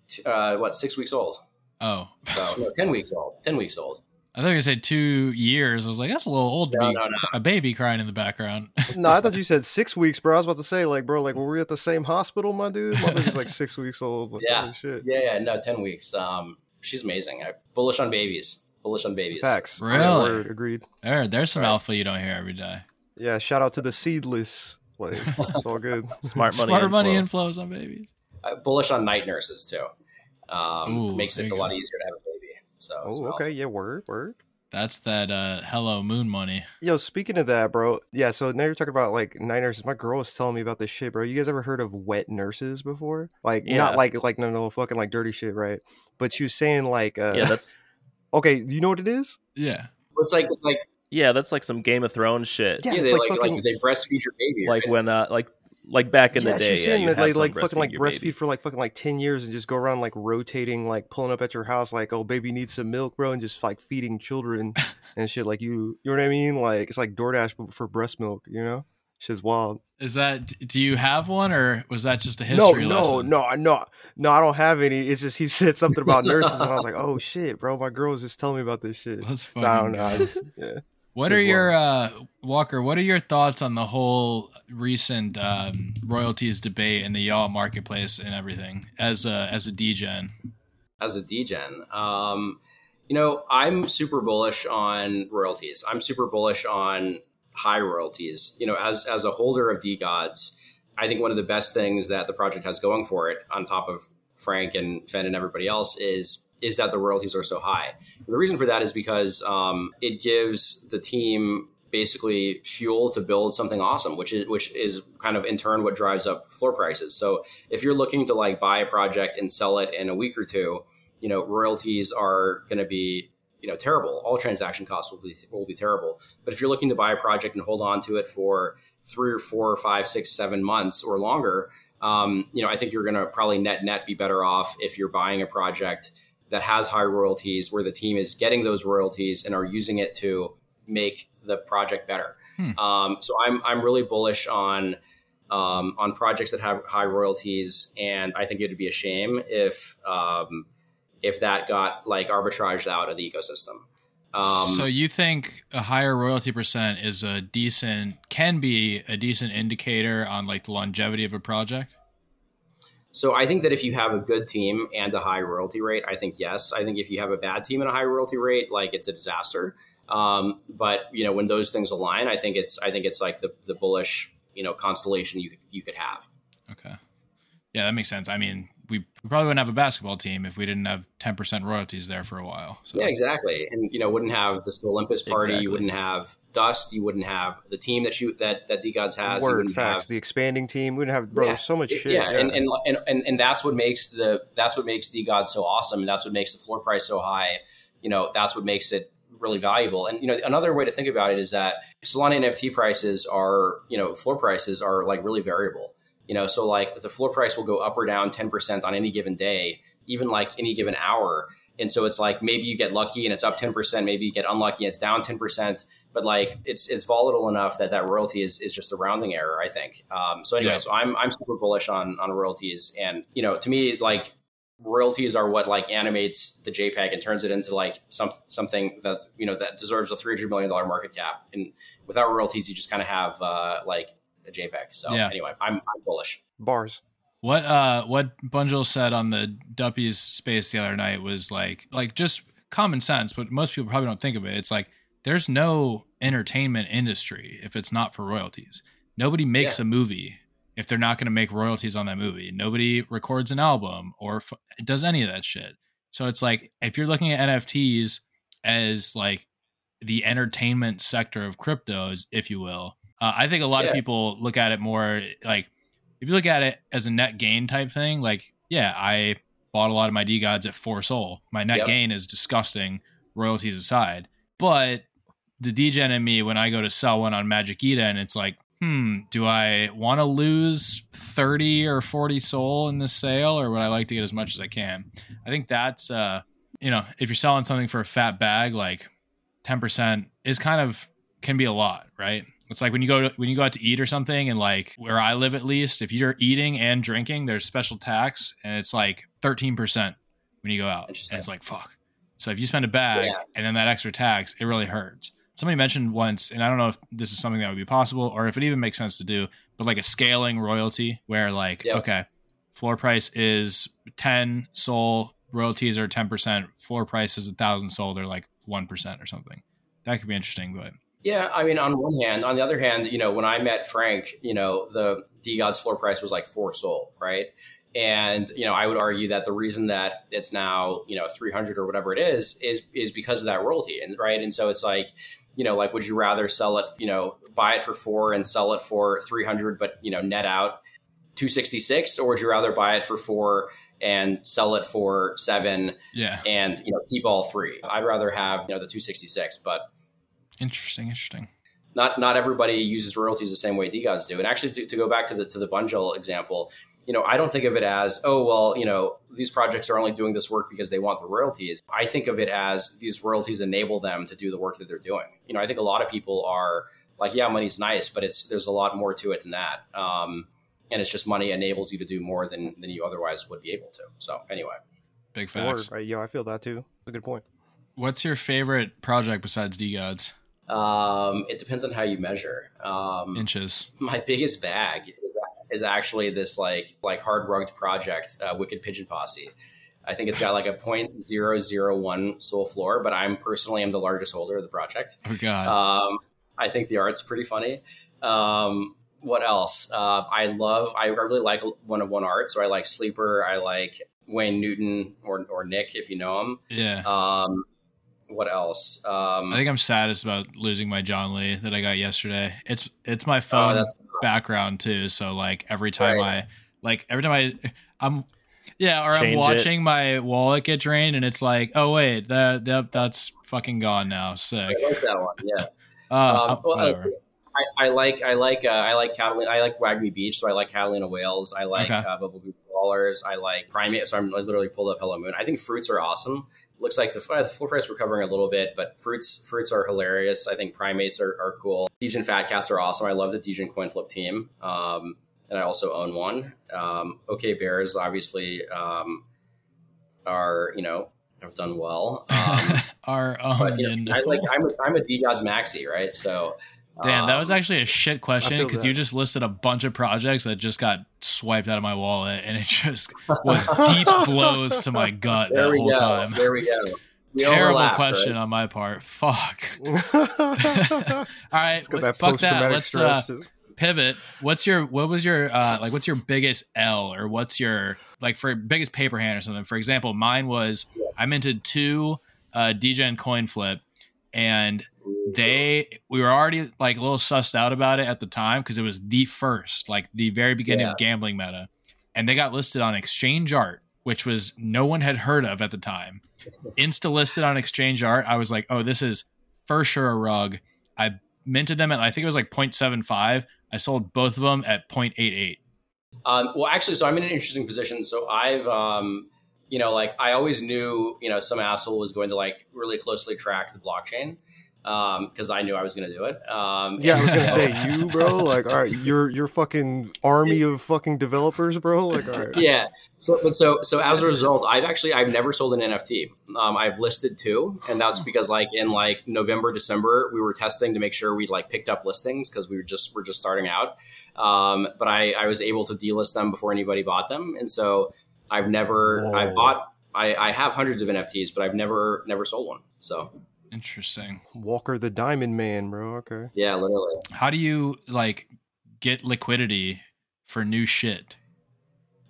t- Uh, what? Six weeks old. Oh, So no, ten weeks old. Ten weeks old. I thought you said two years. I was like, that's a little old to No, be no, no. a baby crying in the background. [laughs] No, I thought you said six weeks, bro. I was about to say, like, bro, like, were we at the same hospital, my dude? My baby's like six [laughs] weeks old. Like, Yeah. holy shit. Yeah, yeah. No, ten weeks. Um, she's amazing. I, bullish on babies. Bullish on babies. Facts. Really? Yeah, word. Agreed. there, there's some Right. alpha you don't hear every day. Yeah, shout out to the seedless. Like, [laughs] it's all good. Smart money. Smart money inflows on babies. Uh, bullish on night nurses too. Um, Ooh, makes it you a lot go. easier to have a baby. So Oh, smell. okay. Yeah, word, word. That's that uh hello moon money. Yo, speaking of that, bro. Yeah, so now you're talking about like night nurses. My girl was telling me about this shit, bro. You guys ever heard of wet nurses before? Like, Yeah. not like like no no fucking like dirty shit, right? But she was saying like, uh, Yeah, that's [laughs] okay. You know what it is? Yeah. It's like it's like yeah, that's like some Game of Thrones shit. Yeah, yeah, it's they like like, fucking- like they breastfeed your baby. Like right? when uh like like back in yeah, the she day, was yeah, saying you'd that have like like someone fucking like breastfeed baby. for like fucking like ten years and just go around like rotating, like pulling up at your house, like oh baby needs some milk, bro, and just like feeding children [laughs] and shit. Like you, you know what I mean? Like it's like DoorDash but for breast milk, you know? Shit's wild. Is that do you have one or was that just a No, history no, lesson? no, no, no. I don't have any. It's just he [laughs] said something about nurses, and I was like, [laughs] oh shit, bro. My girl was just telling me about this shit. Let's So I don't know. I just, yeah. What Says are your uh Walker, what are your thoughts on the whole recent um royalties debate in the Yawww marketplace and everything as a as a DGen? as a DGen. Um, you know, I'm super bullish on royalties. I'm super bullish on high royalties. You know, as as a holder of DeGods, I think one of the best things that the project has going for it, on top of Frank and Fen and everybody else, is is that the royalties are so high. The reason for that is because um, it gives the team basically fuel to build something awesome, which is which is kind of in turn what drives up floor prices. So if you're looking to like buy a project and sell it in a week or two, you know royalties are going to be you know terrible. All transaction costs will be will be terrible. But if you're looking to buy a project and hold on to it for three or four or five, six, seven months or longer, um, you know I think you're going to probably net net be better off if you're buying a project that has high royalties where the team is getting those royalties and are using it to make the project better. Hmm. Um, so I'm I'm really bullish on um, on projects that have high royalties, and I think it'd be a shame if um, if that got like arbitraged out of the ecosystem. Um, so you think a higher royalty percent is a decent can be a decent indicator on like the longevity of a project? So I think that if you have a good team and a high royalty rate, I think yes. I think if you have a bad team and a high royalty rate, like it's a disaster. Um, but you know, when those things align, I think it's I think it's like the the bullish you know constellation you you could have. Okay. Yeah, that makes sense. I mean, we, we probably wouldn't have a basketball team if we didn't have 10% royalties there for a while. So Yeah, exactly. And you know, wouldn't have this Olympus party. Exactly. You wouldn't have Dust. You wouldn't have the team that you that that DeGods has. you Word wouldn't facts. have the expanding team. We didn't have bro. Yeah. So much shit. Yeah, And, and and and and that's what makes the that's what makes DeGod so awesome, and that's what makes the floor price so high. You know, that's what makes it really valuable. And you know, another way to think about it is that Solana NFT prices are you know floor prices are like really variable. You know, so like the floor price will go up or down 10% on any given day, even like any given hour. And so it's like maybe you get lucky and it's up 10%, maybe you get unlucky and it's down 10%, but like it's it's volatile enough that that royalty is, is just a rounding error, I think. Um, so anyway, yeah. so I'm I'm super bullish on on royalties and you know, to me like royalties are what like animates the JPEG and turns it into like some something that you know that deserves a 300 million dollar market cap. And without royalties, you just kind of have uh, like a JPEG. So yeah. anyway, I'm, I'm bullish. Bars. What uh what Bunjil said on the Duppy's space the other night was like like just common sense, but most people probably don't think of it. It's like there's no entertainment industry if it's not for royalties. Nobody makes yeah. a movie if they're not going to make royalties on that movie. Nobody records an album or f- does any of that shit. So it's like if you're looking at NFTs as like the entertainment sector of cryptos, if you will, uh, I think a lot yeah. of people look at it more like if you look at it as a net gain type thing, like, yeah, I bought a lot of my DeGods at four SOL. My net yep. gain is disgusting, royalties aside. But the degen in me, when I go to sell one on Magic Eden, it's like, hmm, do I want to lose 30 or 40 SOL in this sale or would I like to get as much as I can? I think that's, uh, you know, if you're selling something for a fat bag, like 10% is kind of can be a lot, right? It's like when you go to, when you go out to eat or something, and like where I live at least, if you're eating and drinking, there's special tax, and it's like thirteen percent when you go out, and it's like fuck. So if you spend a bag yeah. and then that extra tax, it really hurts. Somebody mentioned once, and I don't know if this is something that would be possible or if it even makes sense to do, but like a scaling royalty where like yep. okay, floor price is ten SOL, royalties are ten percent, floor price is a thousand SOL, they're like one percent or something. That could be interesting, but yeah, I mean, on one hand, on the other hand, you know, when I met Frank, you know, the DeGod's floor price was like four SOL, right? And you know, I would argue that the reason that it's now you know 300 or whatever it is is is because of that royalty, and right. And so it's like, you know, like would you rather sell it, you know, buy it for four and sell it for 300, but you know, net out 266, or would you rather buy it for four and sell it for seven, yeah, and you know, keep all three? I'd rather have you know the 266, but Interesting, interesting. Not not everybody uses royalties the same way DeGods do. And actually, to, to go back to the to the Bunjil example, you know, I don't think of it as, oh, well, you know, these projects are only doing this work because they want the royalties. I think of it as these royalties enable them to do the work that they're doing. You know, I think a lot of people are like, yeah, money's nice, but it's there's a lot more to it than that. Um, and it's just money enables you to do more than than you otherwise would be able to. So anyway, big facts. Right, yeah, I feel that too. That's a good point. What's your favorite project besides DeGods? Um, it depends on how you measure. Um, Inches. My biggest bag is actually this like like hard rugged project, uh, Wicked Pigeon Posse. I think it's got like a point zero zero one SOL floor, but I'm personally am the largest holder of the project. Oh god. Um, I think the art's pretty funny. Um, what else? Uh, I love. I really like one of one art. So I like Sleeper. I like Wayne Newton or or Nick if you know him. Yeah. Um, what else? Um, I think I'm saddest about losing my John Lee that I got yesterday. It's it's my oh, phone oh, background too. So like every time right. I like every time I I'm yeah, or Change I'm watching it. my wallet get drained and it's like, oh wait, that, that that's fucking gone now. Sick. I like that one. Yeah. uh, um, well, I, I, like I like uh, I like Catalina I like Wagmi Beach, so I like Catalina whales. I like okay. uh, Bubblegoose Ballers. I like Primate. So I'm I literally pulled up Hello Moon. I think fruits are awesome looks like the, the full price recovering a little bit, but fruits fruits are hilarious. I think primates are, are cool. Degen Fat Cats are awesome. I love the Degen coin flip team, um, and I also own one. Um, OK Bears obviously um, are you know have done well. Um, [laughs] are um, you know, I like I'm a, I'm a DeGods maxi, right? So Dan, that was um, actually a shit question because you just listed a bunch of projects that just got swiped out of my wallet, and it just [laughs] was deep blows to my gut there that whole go. time. There we go. We Terrible question right? on my part. Fuck. [laughs] All right, that fuck that. Let's uh, pivot. What's your what was your uh, like? What's your biggest L or what's your like for biggest paper hand or something? For example, mine was I minted two uh, Degen coin flip and they we were already like a little sussed out about it at the time because it was the first, like the very beginning yeah. of gambling meta, and they got listed on Exchange Art, which was no one had heard of at the time. Insta listed on Exchange Art, I was like, oh, this is for sure a rug. I minted them at I think it was like 0.75. I sold both of them at 0.88. Um, well, actually, so I'm in an interesting position. So I've, um, you know, like I always knew, you know, some asshole was going to like really closely track the blockchain because um, I knew I was going to do it. Um, Yeah, I was gonna [laughs] say you, bro. Like, all right, you're you're fucking army of fucking developers, bro. Like, all right. yeah. So, but so, so as a result, I've actually I've never sold an NFT. Um, I've listed two, and that's because like in like November, December, we were testing to make sure we like picked up listings because we were just we're just starting out. Um, but I I was able to delist them before anybody bought them, and so I've never I bought I, I have hundreds of NFTs, but I've never never sold one. So Interesting. Walker the Diamond Man, bro. Okay. yeah, literally. How do you like get liquidity for new shit?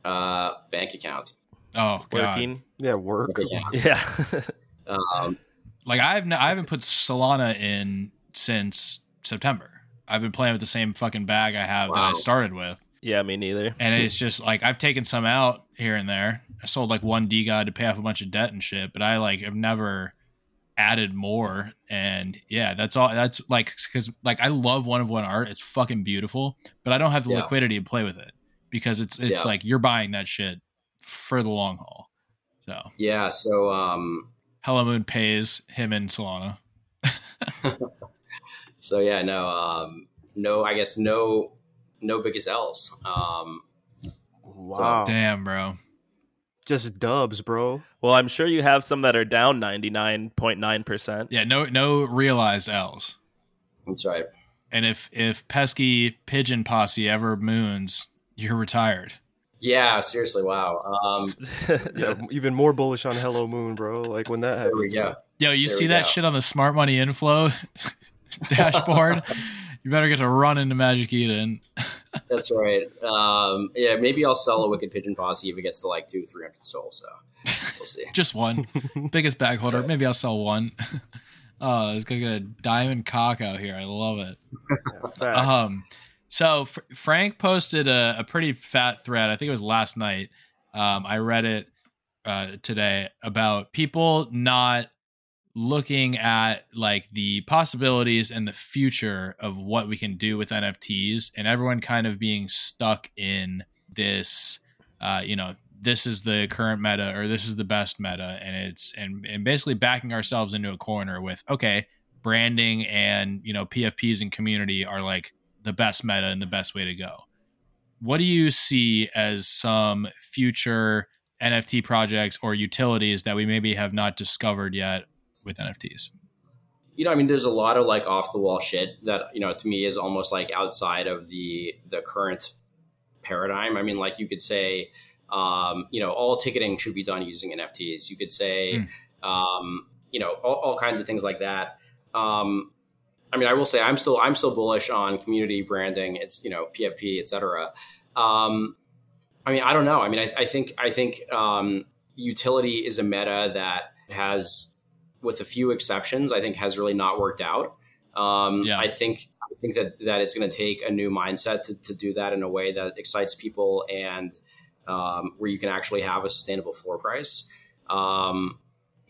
Uh, bank account. Oh god. Working. Yeah, work. Yeah. Yeah. [laughs] Um, Like I've n- I haven't put Solana in since September. I've been playing with the same fucking bag I have that I started with. yeah, me neither. And [laughs] it's just like I've taken some out here and there. I sold like one DeGod to pay off a bunch of debt and shit, but I like have never added more. And yeah, that's all. That's like because like I love one of one art. It's fucking beautiful, but I don't have the Yeah. liquidity to play with it because it's it's Yeah. like you're buying that shit for the long haul. So yeah. So um, Hello Moon pays him and Solana. [laughs] so yeah, no, um, no. I guess no, no biggest L's. Um, Wow. Damn, bro. Just dubs, bro. Well, I'm sure you have some that are down 99.9%. Yeah, no no realized L's. that's right. And if if pesky pigeon posse ever moons, you're retired. Yeah, seriously. Wow. Um, [laughs] Yeah, even more bullish on Hello Moon, bro. Like when that there we happens. go. Yo, you There see that go. shit on the smart money inflow [laughs] dashboard? [laughs] you better get to run into Magic Eden. [laughs] That's right. Um, yeah, maybe I'll sell a Wicked Pigeon Posse if it gets to like two, three hundred SOLs. So we'll see. [laughs] Just one. [laughs] Biggest bag holder. Maybe I'll sell one. Oh, this guy's got a diamond cock out here. I love it. Yeah. Um, so Fr- Frank posted a, a pretty fat thread. I think it was last night. Um, I read it uh, today about people not looking at like the possibilities and the future of what we can do with NFTs, and everyone kind of being stuck in this. Uh, you know, this is the current meta, or this is the best meta, and it's and and basically backing ourselves into a corner with okay, branding and you know PFPs and community are like the best meta and the best way to go. What do you see as some future NFT projects or utilities that we maybe have not discovered yet with NFTs? You know, I mean, there's a lot of like off the wall shit that you know to me is almost like outside of the the current paradigm. I mean, like you could say, um, you know, all ticketing should be done using NFTs. You could say, um, you know, all, all kinds of things like that. Um, I mean, I will say I'm still I'm still bullish on community branding. It's you know PFP, et cetera. Um, I mean, I don't know. I mean, I, I think I think um, utility is a meta that has, with a few exceptions, I think has really not worked out. Um, Yeah. I think I think that that it's going to take a new mindset to, to do that in a way that excites people and um, where you can actually have a sustainable floor price. Um,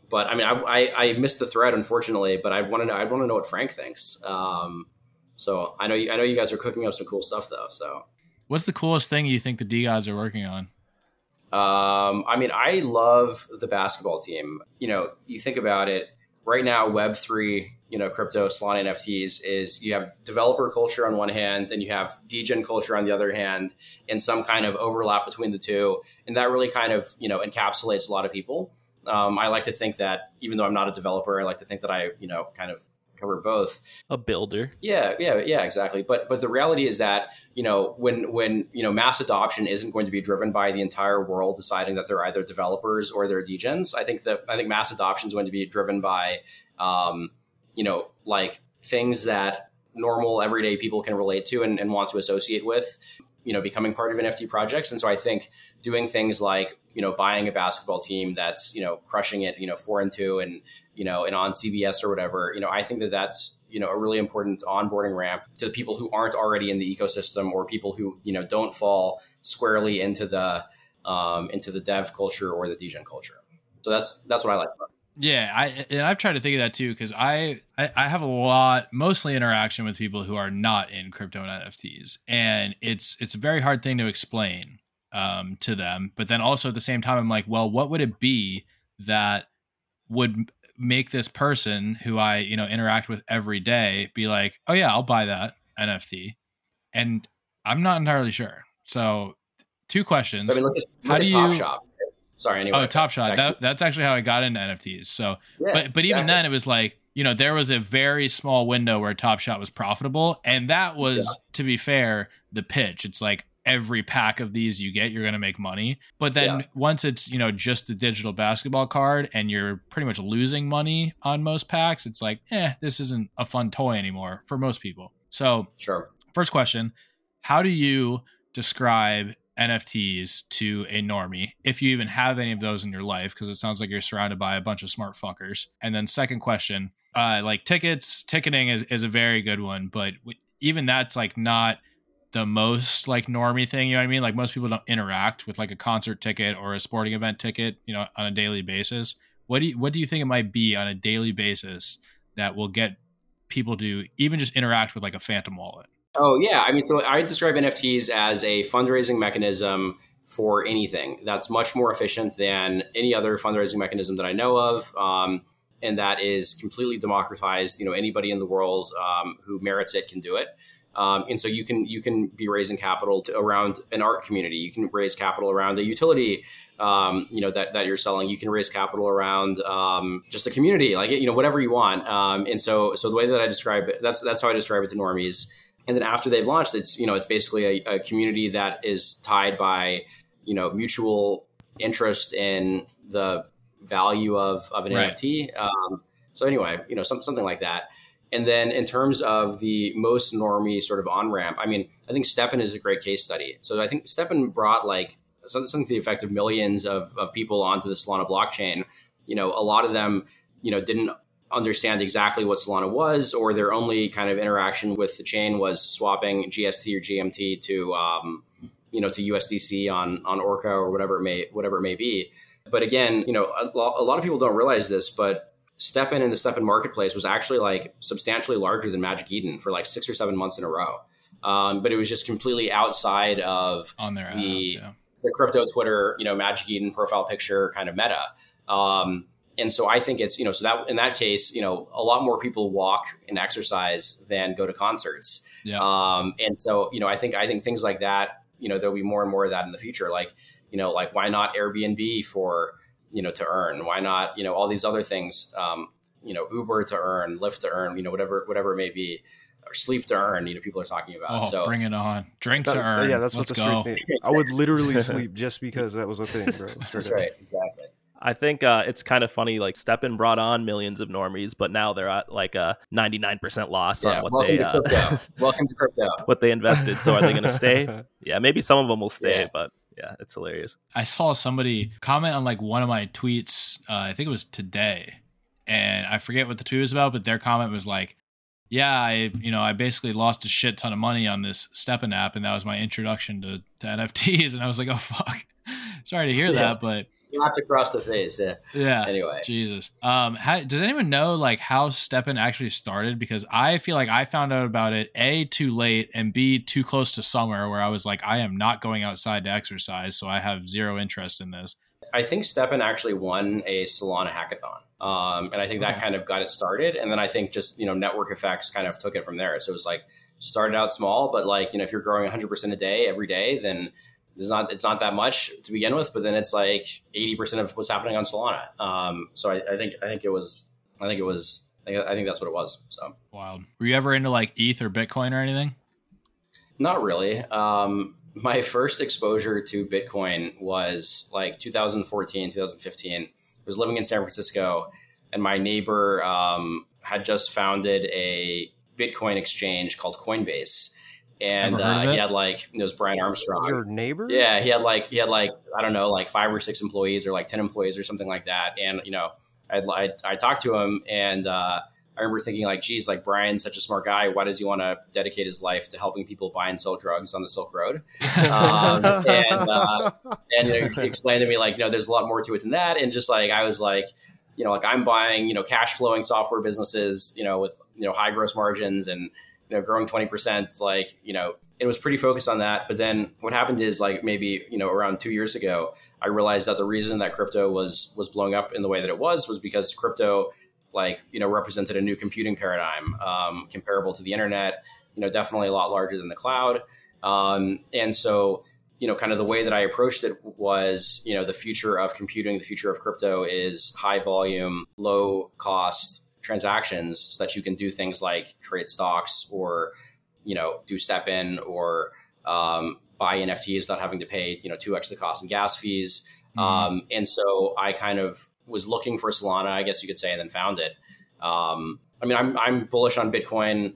but I mean, I, I, I missed the thread unfortunately, but I want to know I want to know what Frank thinks. Um, so I know you, I know you guys are cooking up some cool stuff though. So What's the coolest thing you think the DeGods are working on? Um, I mean, I love the basketball team. You know, you think about it right now, Web three, you know, crypto, Solana NFTs is you have developer culture on one hand, then you have degen culture on the other hand, and some kind of overlap between the two, and that really kind of you know encapsulates a lot of people. Um, I like to think that even though I'm not a developer, I like to think that I you know kind of cover both. A builder. Yeah, yeah, yeah, exactly. But but the reality is that you know when when you know mass adoption isn't going to be driven by the entire world deciding that they're either developers or they're degens. I think that I think mass adoption is going to be driven by um, you know like things that normal everyday people can relate to and, and want to associate with. You know, becoming part of NFT projects, and so I think doing things like you know buying a basketball team that's you know crushing it, you know four and two, and you know, and on CBS or whatever, you know, I think that that's, you know, a really important onboarding ramp to the people who aren't already in the ecosystem or people who, you know, don't fall squarely into the, um, into the dev culture or the degen culture. So that's, that's what I like. About. Yeah, I and I've tried to think of that too because I, I I have a lot, mostly interaction with people who are not in crypto and NFTs, and it's it's a very hard thing to explain um, to them. But then also at the same time, I'm like, well, what would it be that would make this person who I you know interact with every day be like, oh yeah, I'll buy that NFT, and I'm not entirely sure. So, two questions. I mean, look at, look How do Top you- Shop. Sorry, anyway. Oh, Top Shot. That, that's actually how I got into NFTs. So, Yeah, but but even exactly. then, it was like you know there was a very small window where Top Shot was profitable, and that was, to be fair, the pitch. It's like every pack of these you get, you're going to make money. But then Yeah. once it's you know just the digital basketball card, and you're pretty much losing money on most packs, it's like, eh, this isn't a fun toy anymore for most people. So Sure. First question How do you describe NFTs to a normie, if you even have any of those in your life? Because it sounds like you're surrounded by a bunch of smart fuckers. And then, second question uh, like tickets, ticketing is, is a very good one, but w- even that's like not the most like normie thing. You know what I mean? Like most people don't interact with like a concert ticket or a sporting event ticket, you know, on a daily basis. What do you, what do you think it might be on a daily basis that will get people to even just interact with like a phantom wallet? Oh yeah, I mean, so I describe NFTs as a fundraising mechanism for anything. That's much more efficient than any other fundraising mechanism that I know of, um, and that is completely democratized. You know, anybody in the world um, who merits it can do it. Um, and so you can you can be raising capital to, around an art community. You can raise capital around a utility, um, you know that, that you're selling. You can raise capital around um, just a community, like you know whatever you want. Um, and so so the way that I describe it, that's that's how I describe it to normies and then after they've launched it's you know it's basically a, a community that is tied by you know mutual interest in the value of, of an Right. nft um, so anyway you know some, something like that and then in terms of the most normie sort of on ramp i mean i think STEPN is a great case study so i think STEPN brought like something, to the effect of millions of, of people onto the solana blockchain you know a lot of them you know didn't understand exactly what Solana was, or their only kind of interaction with the chain was swapping GST or GMT to um, you know to USDC on on Orca or whatever it may whatever it may be. But again, you know, a lot of people don't realize this, but STEPN in and the STEPN marketplace was actually like substantially larger than Magic Eden for like six or seven months in a row. Um, but it was just completely outside of on their app. The- Yeah. the crypto Twitter, you know, Magic Eden profile picture kind of meta. Um, and so I think it's, you know, so that in that case, you know, a lot more people walk and exercise than go to concerts. Yeah. Um, and so, you know, I think, I think things like that, you know, there'll be more and more of that in the future. Like, you know, like why not Airbnb for, you know, to earn? Why not, you know, all these other things, um, you know, Uber to earn, Lyft to earn, you know, whatever, whatever it may be, or sleep to earn, you know, people are talking about. oh, so bring it on. Drink to That- earn. yeah, that's Let's what the go. streets need. I would literally sleep just because that was a thing, bro. [laughs] That's right. Exactly. I think uh, it's kind of funny. Like STEPN brought on millions of normies, but now they're at like a 99% loss Yeah. on what they to uh, welcome to crypto. [laughs] what they invested. So are they going to stay? [laughs] Yeah, maybe some of them will stay, Yeah. but yeah, it's hilarious. I saw somebody comment on like one of my tweets. Uh, I think it was today, and I forget what the tweet was about, but their comment was like, "Yeah, I you know I basically lost a shit ton of money on this STEPN app, and that was my introduction to, to NFTs." [laughs] And I was like, "Oh fuck, [laughs] sorry to hear Yeah. that, but You have to cross the face. Yeah. yeah." Anyway. Jesus. Um, how, does anyone know like how STEPN actually started? Because I feel like I found out about it a too late and b too close to summer, where I was like, I am not going outside to exercise, so I have zero interest in this. I think STEPN actually won a Solana hackathon. Um, and I think that kind of got it started. And then I think just, you know, network effects kind of took it from there. So it was like started out small, but like, you know, if you're growing 100% a day every day, then it's not, it's not that much to begin with, but then it's like 80% of what's happening on Solana. Um, so I, I think, I think it was, I think it was, I think, I think that's what it was. So Wild. Were you ever into like ETH or Bitcoin or anything? Not really. Um, my first exposure to Bitcoin was like 2014, 2015. I was living in San Francisco, and my neighbor um, had just founded a Bitcoin exchange called Coinbase. And Ever heard of uh, he had like, it was Brian Armstrong. Your neighbor? Yeah, he had like he had like I don't know like five or six employees or like ten employees or something like that. And you know, I'd, I I talked to him and uh, I remember thinking like, geez, like Brian's such a smart guy. Why does he want to dedicate his life to helping people buy and sell drugs on the Silk Road? Um, [laughs] and uh, and he explained to me like, you know, there's a lot more to it than that. And just like I was like, you know, like I'm buying, you know, cash flowing software businesses, you know, with, you know, high gross margins and, you know, growing 20%, like, you know, it was pretty focused on that. But then what happened is like maybe, you know, around two years ago, I realized that the reason that crypto was, was blowing up in the way that it was, was because crypto, like, you know, represented a new computing paradigm, um, comparable to the internet, you know, definitely a lot larger than the cloud. Um, and so, you know, kind of the way that I approached it was, you know, the future of computing, the future of crypto is high volume, low cost transactions so that you can do things like trade stocks or, you know, do STEPN or um, buy NFTs without having to pay, you know, 2x the cost and gas fees. Mm-hmm. Um, and so I kind of was looking for Solana, I guess you could say, and then found it. Um, I mean, I'm, I'm bullish on Bitcoin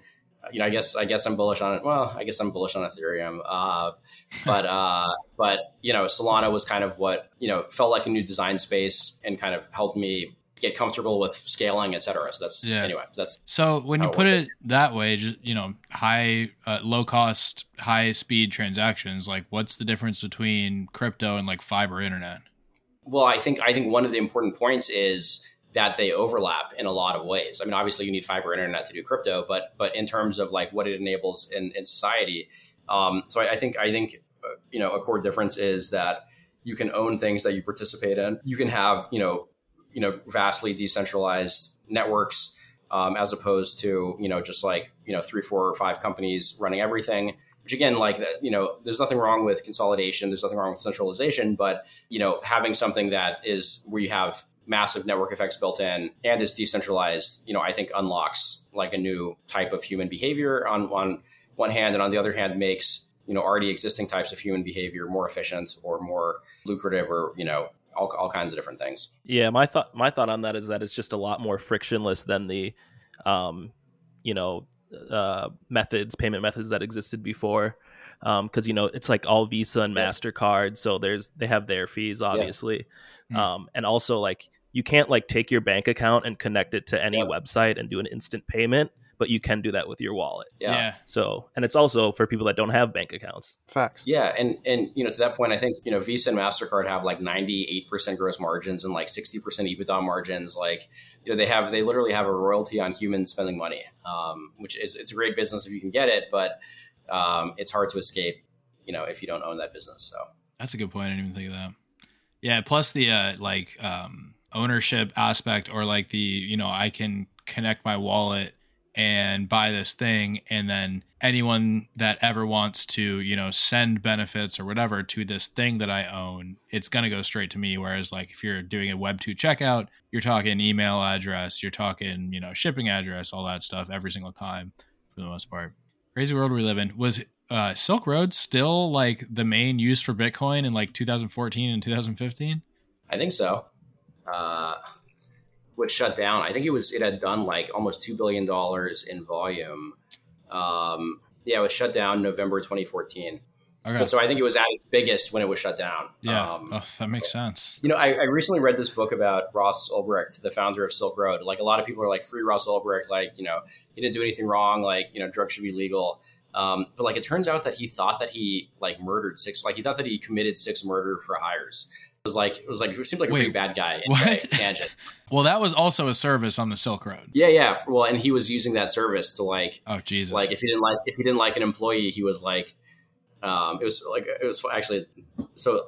you know, I guess I guess I'm bullish on it. Well, I guess I'm bullish on Ethereum, uh, but [laughs] uh, but you know, Solana was kind of what you know felt like a new design space and kind of helped me get comfortable with scaling, et cetera. So that's yeah. anyway. That's so when you put it, it that way, just you know, high, uh, low cost, high speed transactions. Like, what's the difference between crypto and like fiber internet? Well, I think I think one of the important points is that they overlap in a lot of ways. I mean, obviously you need fiber internet to do crypto, but but in terms of like what it enables in, in society, um, so I, I, think I think uh, you know a core difference is that you can own things that you participate in. You can have you know you know vastly decentralized networks um, as opposed to you know just like you know three, four, or five companies running everything. Which again, like you know, there's nothing wrong with consolidation. There's nothing wrong with centralization, but you know, having something that is where you have massive network effects built in and is decentralized, you know, I think unlocks like a new type of human behavior on on one hand, and on the other hand makes you know already existing types of human behavior more efficient or more lucrative or you know all, all kinds of different things. Yeah, my thought my thought on that is that it's just a lot more frictionless than the, um, you know, uh, methods, payment methods that existed before. Because um, you know it's like all Visa and Mastercard, so there's they have their fees obviously, yeah. mm. um, and also like you can't like take your bank account and connect it to any yep. website and do an instant payment but you can do that with your wallet. Yeah. yeah. so and it's also for people that don't have bank accounts. Facts. Yeah and and you know to that point i think you know visa and mastercard have like 98% gross margins and like 60% ebitda margins. Like you know they have they literally have a royalty on humans spending money um, which is it's a great business if you can get it but um, it's hard to escape you know if you don't own that business so. That's a good point. I didn't even think of that. Yeah plus the uh like um ownership aspect or like the you know i can connect my wallet and buy this thing and then anyone that ever wants to you know send benefits or whatever to this thing that i own it's going to go straight to me. Whereas like if you're doing a web 2 checkout you're talking email address you're talking you know shipping address all that stuff every single time for the most part. Crazy world we live in. Was uh, silk road still like the main use for bitcoin in like 2014 and 2015 i think so. Uh, would shut down. I think it was it had done like almost two billion dollars in volume. Um, yeah, it was shut down November 2014. Okay. So I think it was at its biggest when it was shut down. Yeah, um, oh, that makes sense. You know, I, I, recently read this book about Ross Ulbricht, the founder of Silk Road. Like a lot of people are like, free Ross Ulbricht. Like, you know, he didn't do anything wrong. Like, you know, drugs should be legal. Um, but like, it turns out that he thought that he like murdered six. Like, he thought that he committed six murder for hires was like it was like it seemed like a Wait, pretty bad guy. What? Tangent. [laughs] well, that was also a service on the Silk Road. Yeah, yeah. Well, and he was using that service to like oh Jesus, like if he didn't like if he didn't like an employee, he was like, um, it was like it was actually so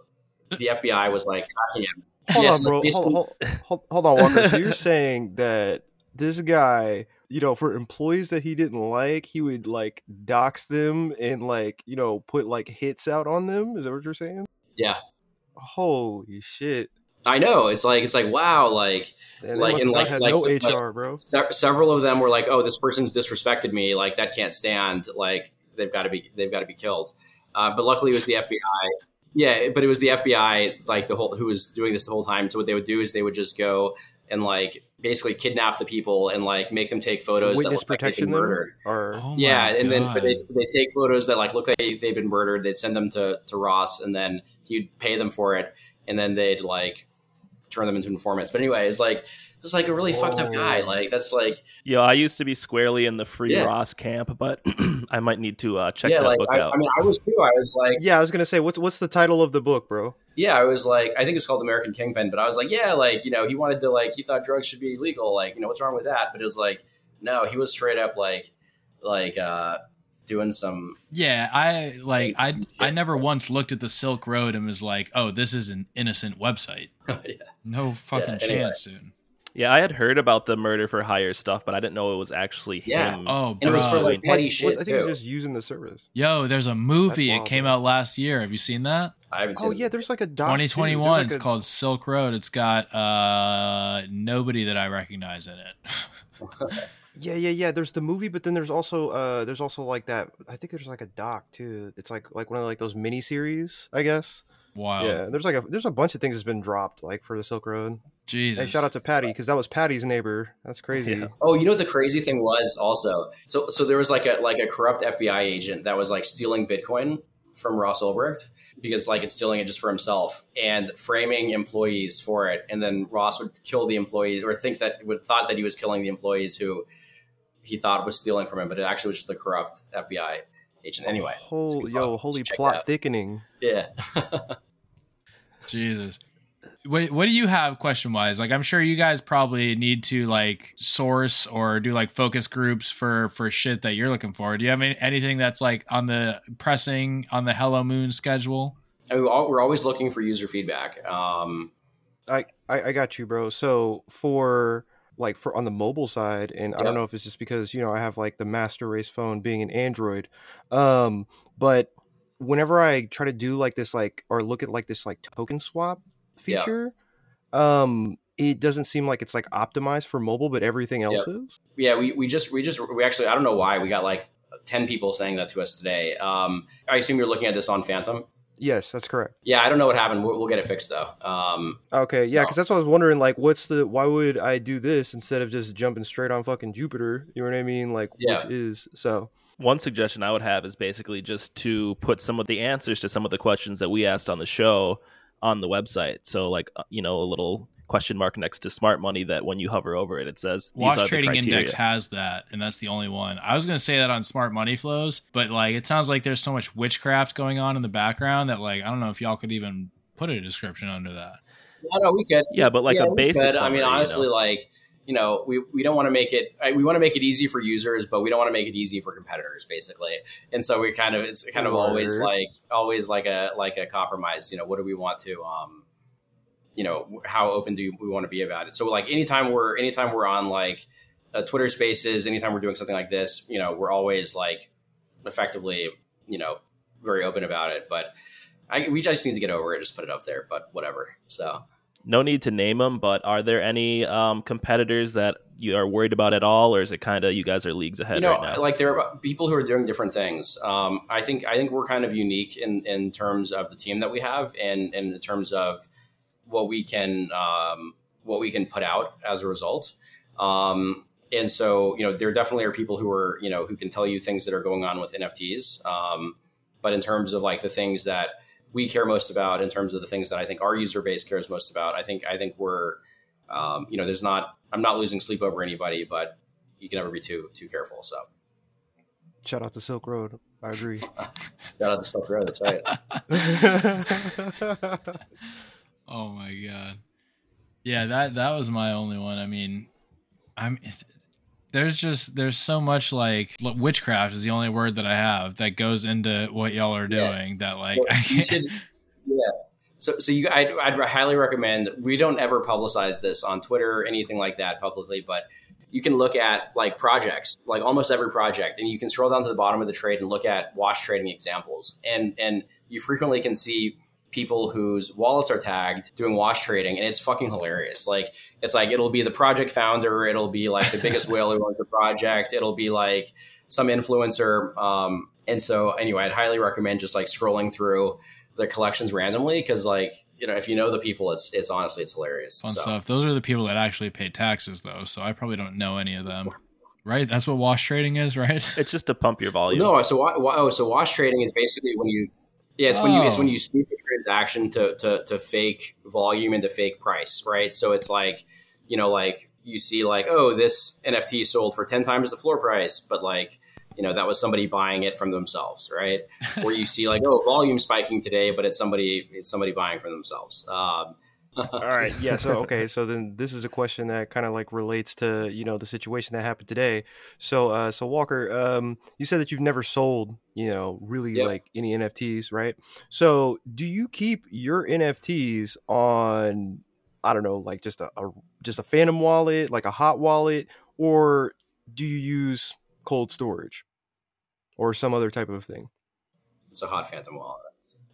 the FBI was like tracking him. Hold yes, on, bro. Hold, hold, hold, hold on, Walker. so you're saying that this guy you know, for employees that he didn't like, he would like dox them and like, you know, put like hits out on them. Is that what you're saying? Yeah holy shit. I know. It's like it's like wow, like Man, like and like, like no like, HR, bro. Se- several of them were like, "Oh, this person's disrespected me. Like that can't stand. Like they've got to be they've got to be killed." Uh, but luckily, it was the FBI. Yeah, but it was the FBI, like the whole who was doing this the whole time. So what they would do is they would just go and like basically kidnap the people and like make them take photos Witness that look protection like they've been murdered. Or oh yeah, and then they, they take photos that like look like they've been murdered. They'd send them to to Ross, and then he'd pay them for it, and then they'd like turn them into informants. But anyway, it's like it's like a really fucked up guy. Like that's like Yo, I used to be squarely in the free Yeah. Ross camp, but [clears throat] I might need to uh, check yeah, that like book I, out. I mean, I was too. I was like, Yeah, I was gonna say, what's what's the title of the book, bro? yeah, I was like, I think it's called American Kingpin, but I was like, yeah, like you know, he wanted to like he thought drugs should be illegal. Like you know, what's wrong with that? But it was like, no, he was straight up like like uh doing some Yeah, I like I I never once looked at the Silk Road and was like, "Oh, this is an innocent website." [laughs] yeah. No fucking Yeah, anyway. chance, dude. yeah, I had heard about the murder for hire stuff, but I didn't know it was actually Yeah. him. Oh, And it was for like petty What- shit I think too. he's just using the service. Yo, there's a movie. That's It came bro. out last year. Have you seen that? I haven't seen. Oh it. yeah, there's like a doc. 2021. like it's a- called Silk Road. It's got uh nobody that I recognize in it. [laughs] Yeah, yeah, yeah. There's the movie, but then there's also uh there's also like that. I think there's like a doc too. It's like like one of like those mini series, I guess. wow. Yeah, there's like a there's a bunch of things that's been dropped like for the Silk Road. Jesus. Hey, shout out to Patty because that was Patty's neighbor. That's [laughs] crazy. Yeah. Oh, you know what the crazy thing was also. So so there was like a like a corrupt FBI agent that was like stealing Bitcoin from Ross Ulbricht because like it's stealing it just for himself and framing employees for it, and then Ross would kill the employees or think that would thought that he was killing the employees who he thought was stealing from him, but it actually was just a corrupt FBI agent. Anyway, Whole, yo, holy plot thickening. yeah. [laughs] Jesus. Wait, what do you have question wise? Like, I'm sure you guys probably need to like source or do like focus groups for for shit that you're looking for. Do you have any, anything that's like on the pressing on the Hello Moon schedule? I mean, we're we're always looking for user feedback. Um, I, I I got you, bro. So for like for on the mobile side, and I don't know if it's just because you know I have like the master race phone being an Android, um, but whenever I try to do like this like or look at like this like token swap Yeah. feature, um, it doesn't seem like it's like optimized for mobile, but everything else is. yeah, we, we just we just we actually I don't know why we got like ten people saying that to us today. Um, I assume you're looking at this on Phantom. Yes, that's correct. Yeah, I don't know what happened. We'll, we'll get it fixed though. Um, Okay, yeah, No. because that's what I was wondering. Like, what's the? Why would I do this instead of just jumping straight on fucking Jupiter? You know what I mean? Like, Yeah. which is so. One suggestion I would have is basically just to put some of the answers to some of the questions that we asked on the show on the website. So, like, uh, you know, a little question mark next to smart money that when you hover over it, it says these Watch are Trading criteria. Index has that, and that's the only one. I was gonna say that on Smart Money Flows, but like it sounds like there's so much witchcraft going on in the background that like I don't know if y'all could even put a description under that. no, no, we could. Yeah, but like Yeah, a basic. could. I summary, mean, you know? honestly, like you know, we, we don't want to make it. We want to make it easy for users, but we don't want to make it easy for competitors, basically. And so we kind of it's kind of always like always like a like a compromise. You know, what do we want to um, you know, how open do we want to be about it? So like anytime we're anytime we're on like uh, Twitter Spaces, anytime we're doing something like this, you know, we're always like effectively, you know, very open about it. But I, we just need to get over it, just put it up there. But whatever. So. no need to name them, but are there any um, competitors that you are worried about at all, or is it kind of you guys are leagues ahead you know, right now? like there are people who are doing different things. Um, I think I think we're kind of unique in in terms of the team that we have, and, and in terms of what we can um, what we can put out as a result. Um, and so, you know, there definitely are people who are you know who can tell you things that are going on with NFTs. Um, but in terms of like the things that we care most about, in terms of the things that I think our user base cares most about, I think I think we're um, you know, there's not I'm not losing sleep over anybody, but you can never be too too careful. So. Shout out to Silk Road. I agree. Shout out to Silk Road. That's right. [laughs] Oh my god. Yeah, that that was my only one. I mean, I'm there's just there's so much like witchcraft is the only word that I have that goes into what y'all are Yeah. doing that like Well, I can't, should, yeah. So, so you, I'd, I'd highly recommend. We don't ever publicize this on Twitter or anything like that publicly, but you can look at like projects, like almost every project, and you can scroll down to the bottom of the trade and look at wash trading examples, and and you frequently can see people whose wallets are tagged doing wash trading, and it's fucking hilarious. Like it's like it'll be the project founder, it'll be like the biggest [laughs] whale who owns the project, it'll be like some influencer. Um, and so anyway, I'd highly recommend just like scrolling through the collections randomly because like you know if you know the people, it's it's honestly it's hilarious. fun so. stuff. Those are the people that actually pay taxes though, so I probably don't know any of them. Right? That's what wash trading is, right? it's just to pump your volume. No, so wa- wa- oh, so wash trading is basically when you Yeah, it's when you it's when Oh. you spoof a transaction to, to to fake volume into fake price, right? So it's like, you know, like you see like, oh, this NFT sold for ten times the floor price, but like, you know, that was somebody buying it from themselves, right? [laughs] or you see like, oh, volume spiking today, but it's somebody it's somebody buying from themselves. Um, All right. Yeah. So [laughs] okay. So then this is a question that kind of like relates to you know the situation that happened today. So uh, so Walker, um, you said that you've never sold you know really Yep. like any NFTs, right? So do you keep your NFTs on I don't know like just a, a just a Phantom wallet, like a hot wallet, or do you use cold storage or some other type of thing? it's a hot phantom wallet.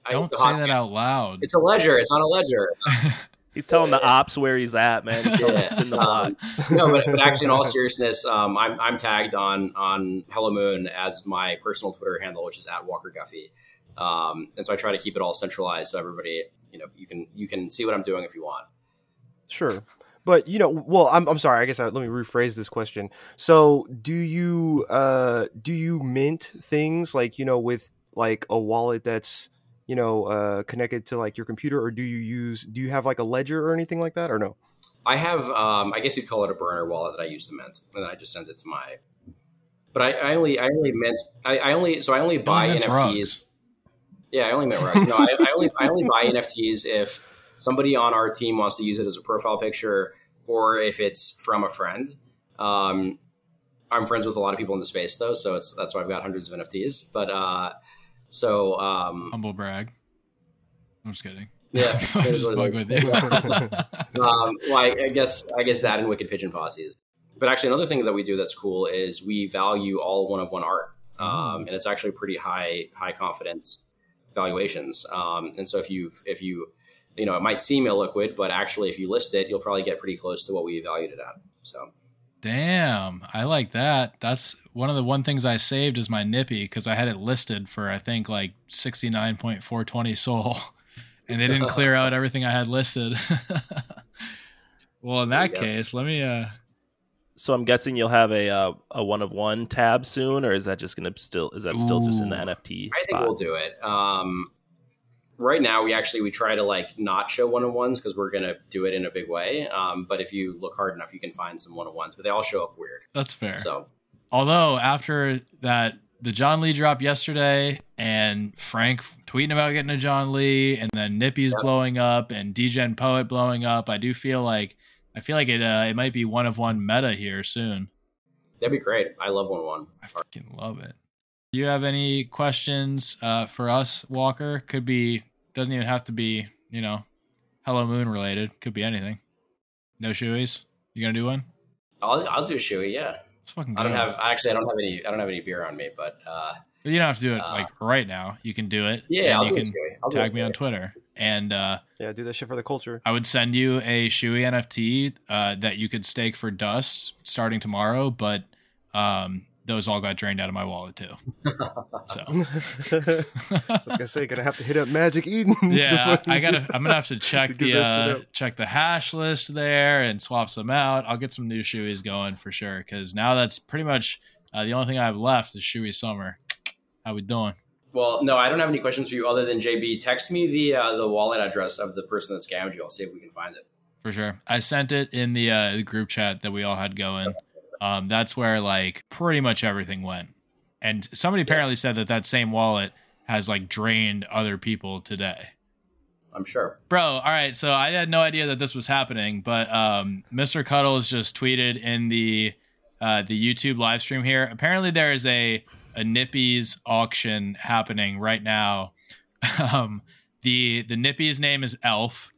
I- Don't say that Phantom. out loud. It's a ledger. It's not a ledger. [laughs] He's telling the ops where he's at, man. He's telling him to Yeah. spin the block. [laughs] no, but, but actually, in all seriousness, um, I'm, I'm tagged on on Hello Moon as my personal Twitter handle, which is at Walker Guffey, um, and so I try to keep it all centralized so everybody, you know, you can you can see what I'm doing if you want. Sure. But you know, well, I'm I'm sorry. I guess I, let me rephrase this question. So, do you uh do you mint things like you know with like a wallet that's you know uh connected to like your computer, or do you use do you have like a ledger or anything like that, or no? I have, um, I guess you'd call it a burner wallet that I use to mint, and then I just send it to my. But I, I only I only mint I, I only so I only buy Only NFTs. rugs. Yeah, I only mint rugs. No, I, I only I only buy NFTs if somebody on our team wants to use it as a profile picture, or if it's from a friend. Um, I'm friends with a lot of people in the space though, so it's that's why I've got hundreds of NFTs. But uh, so um, Humble brag. I'm just kidding. yeah, [laughs] I'm just fucking with you. [laughs] [laughs] um, well, I, I guess I guess that and Wicked Pigeon Posses. But actually, another thing that we do that's cool is we value all one of one art, um, and it's actually pretty high high confidence valuations. Um, and so if you if you you know it might seem illiquid, but actually if you list it, you'll probably get pretty close to what we valued it at. So Damn, I like that. That's one of the one things I saved is my Nippy because I had it listed for I think like sixty nine point four twenty SOL [laughs] and they didn't clear out everything I had listed. [laughs] well, in There you that go. case, let me. uh So I'm guessing you'll have a uh, a one of one tab soon, or is that just gonna still is that still just in the Ooh. NFT I think we'll do it. Um, right now, we actually we try to like not show one on ones because we're gonna do it in a big way. Um, but if you look hard enough, you can find some one on ones, but they all show up weird. That's fair. So Although after that, the John Lee drop yesterday, and Frank tweeting about getting a John Lee, and then Nippy's Yep. blowing up, and Degen Poet blowing up, I do feel like I feel like it uh, it might be one of one meta here soon. that'd be great. I love one one. I fucking love it. Do you have any questions uh, for us, Walker? Could be doesn't even have to be you know, Hello Moon related. Could be anything. No shoeies. You gonna do one? I'll I'll do a shoey. Yeah. Let's fucking. I don't go. have actually I don't have any I don't have any beer on me, but uh, But you don't have to do it Uh, like right now. You can do it. yeah, and I'll you do can. I'll tag a me on. Twitter, and uh, Yeah, do that shit for the culture. I would send you a Shoey NFT uh, that you could stake for dust starting tomorrow. But um, those all got drained out of my wallet too. [laughs] So I was gonna say, gonna have to hit up Magic Eden. [laughs] yeah, fucking- I gotta. I'm gonna have to [laughs] to check get the uh, check the hash list there and swap some out. I'll get some new shoeys going for sure. Because now that's pretty much uh, the only thing I have left is shoey summer. How we doing? Well, no, I don't have any questions for you other than JB. Text me the uh, the wallet address of the person that scammed you. I'll see if we can find it. For sure. I sent it in the uh, the group chat that we all had going. Um, that's where like pretty much everything went. And somebody apparently said that that same wallet has like drained other people today. I'm sure. Bro, all right. So I had no idea that this was happening, but um, Mr. Cuddles just tweeted in the uh, the YouTube live stream here. Apparently, there is a a Nippies auction happening right now. [laughs] Um, the the Nippies name is Elf,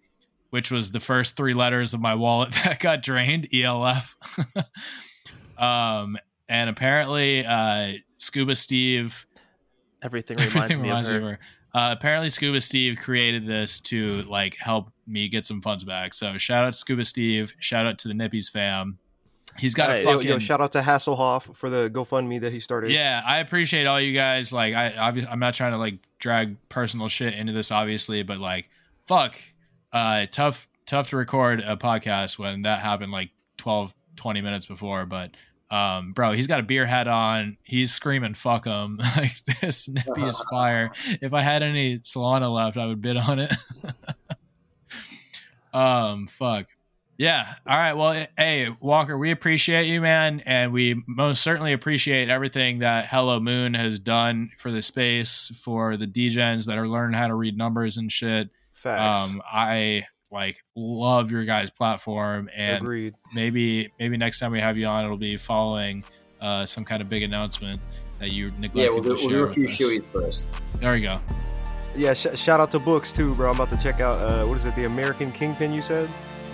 which was the first three letters of my wallet [laughs] that got drained. ELF. [laughs] um, and apparently, uh, Scuba Steve Everything [laughs] reminds Everything me reminds of me her. of her. Uh, apparently, Scuba Steve created this to like help me get some funds back. So shout out to Scuba Steve. Shout out to the Nippies fam. He's got Nice. a fucking yo, shout out to Hasselhoff for the GoFundMe that he started. yeah. I appreciate all you guys. Like, I obvi- I'm not trying to like drag personal shit into this, obviously, but like, fuck, uh, tough, tough to record a podcast when that happened like 12, 20 minutes before. But um, bro, he's got a beer hat on. He's screaming, "Fuck him!" [laughs] like this nippy is fire. [laughs] If I had any Solana left, I would bid on it. [laughs] um, fuck. Yeah. All right. Well, hey, Walker, we appreciate you, man. And we most certainly appreciate everything that Hello Moon has done for the space, for the DGens that are learning how to read numbers and shit. Facts. Um, I like love your guys' platform. And Agreed. maybe maybe next time we have you on, it'll be following uh, some kind of big announcement that you neglected Yeah, we'll do, to we'll do a few us. first. There we go. Yeah, sh- shout out to books too, bro. I'm about to check out. Uh, what is it? The American Kingpin. You said.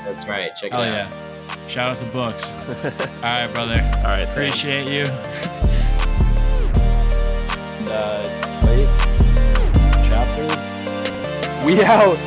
That's right. Check it Hell out. yeah! Shout out to books. [laughs] All right, brother. All right, thanks. Appreciate you. uh, slate chapter. We out.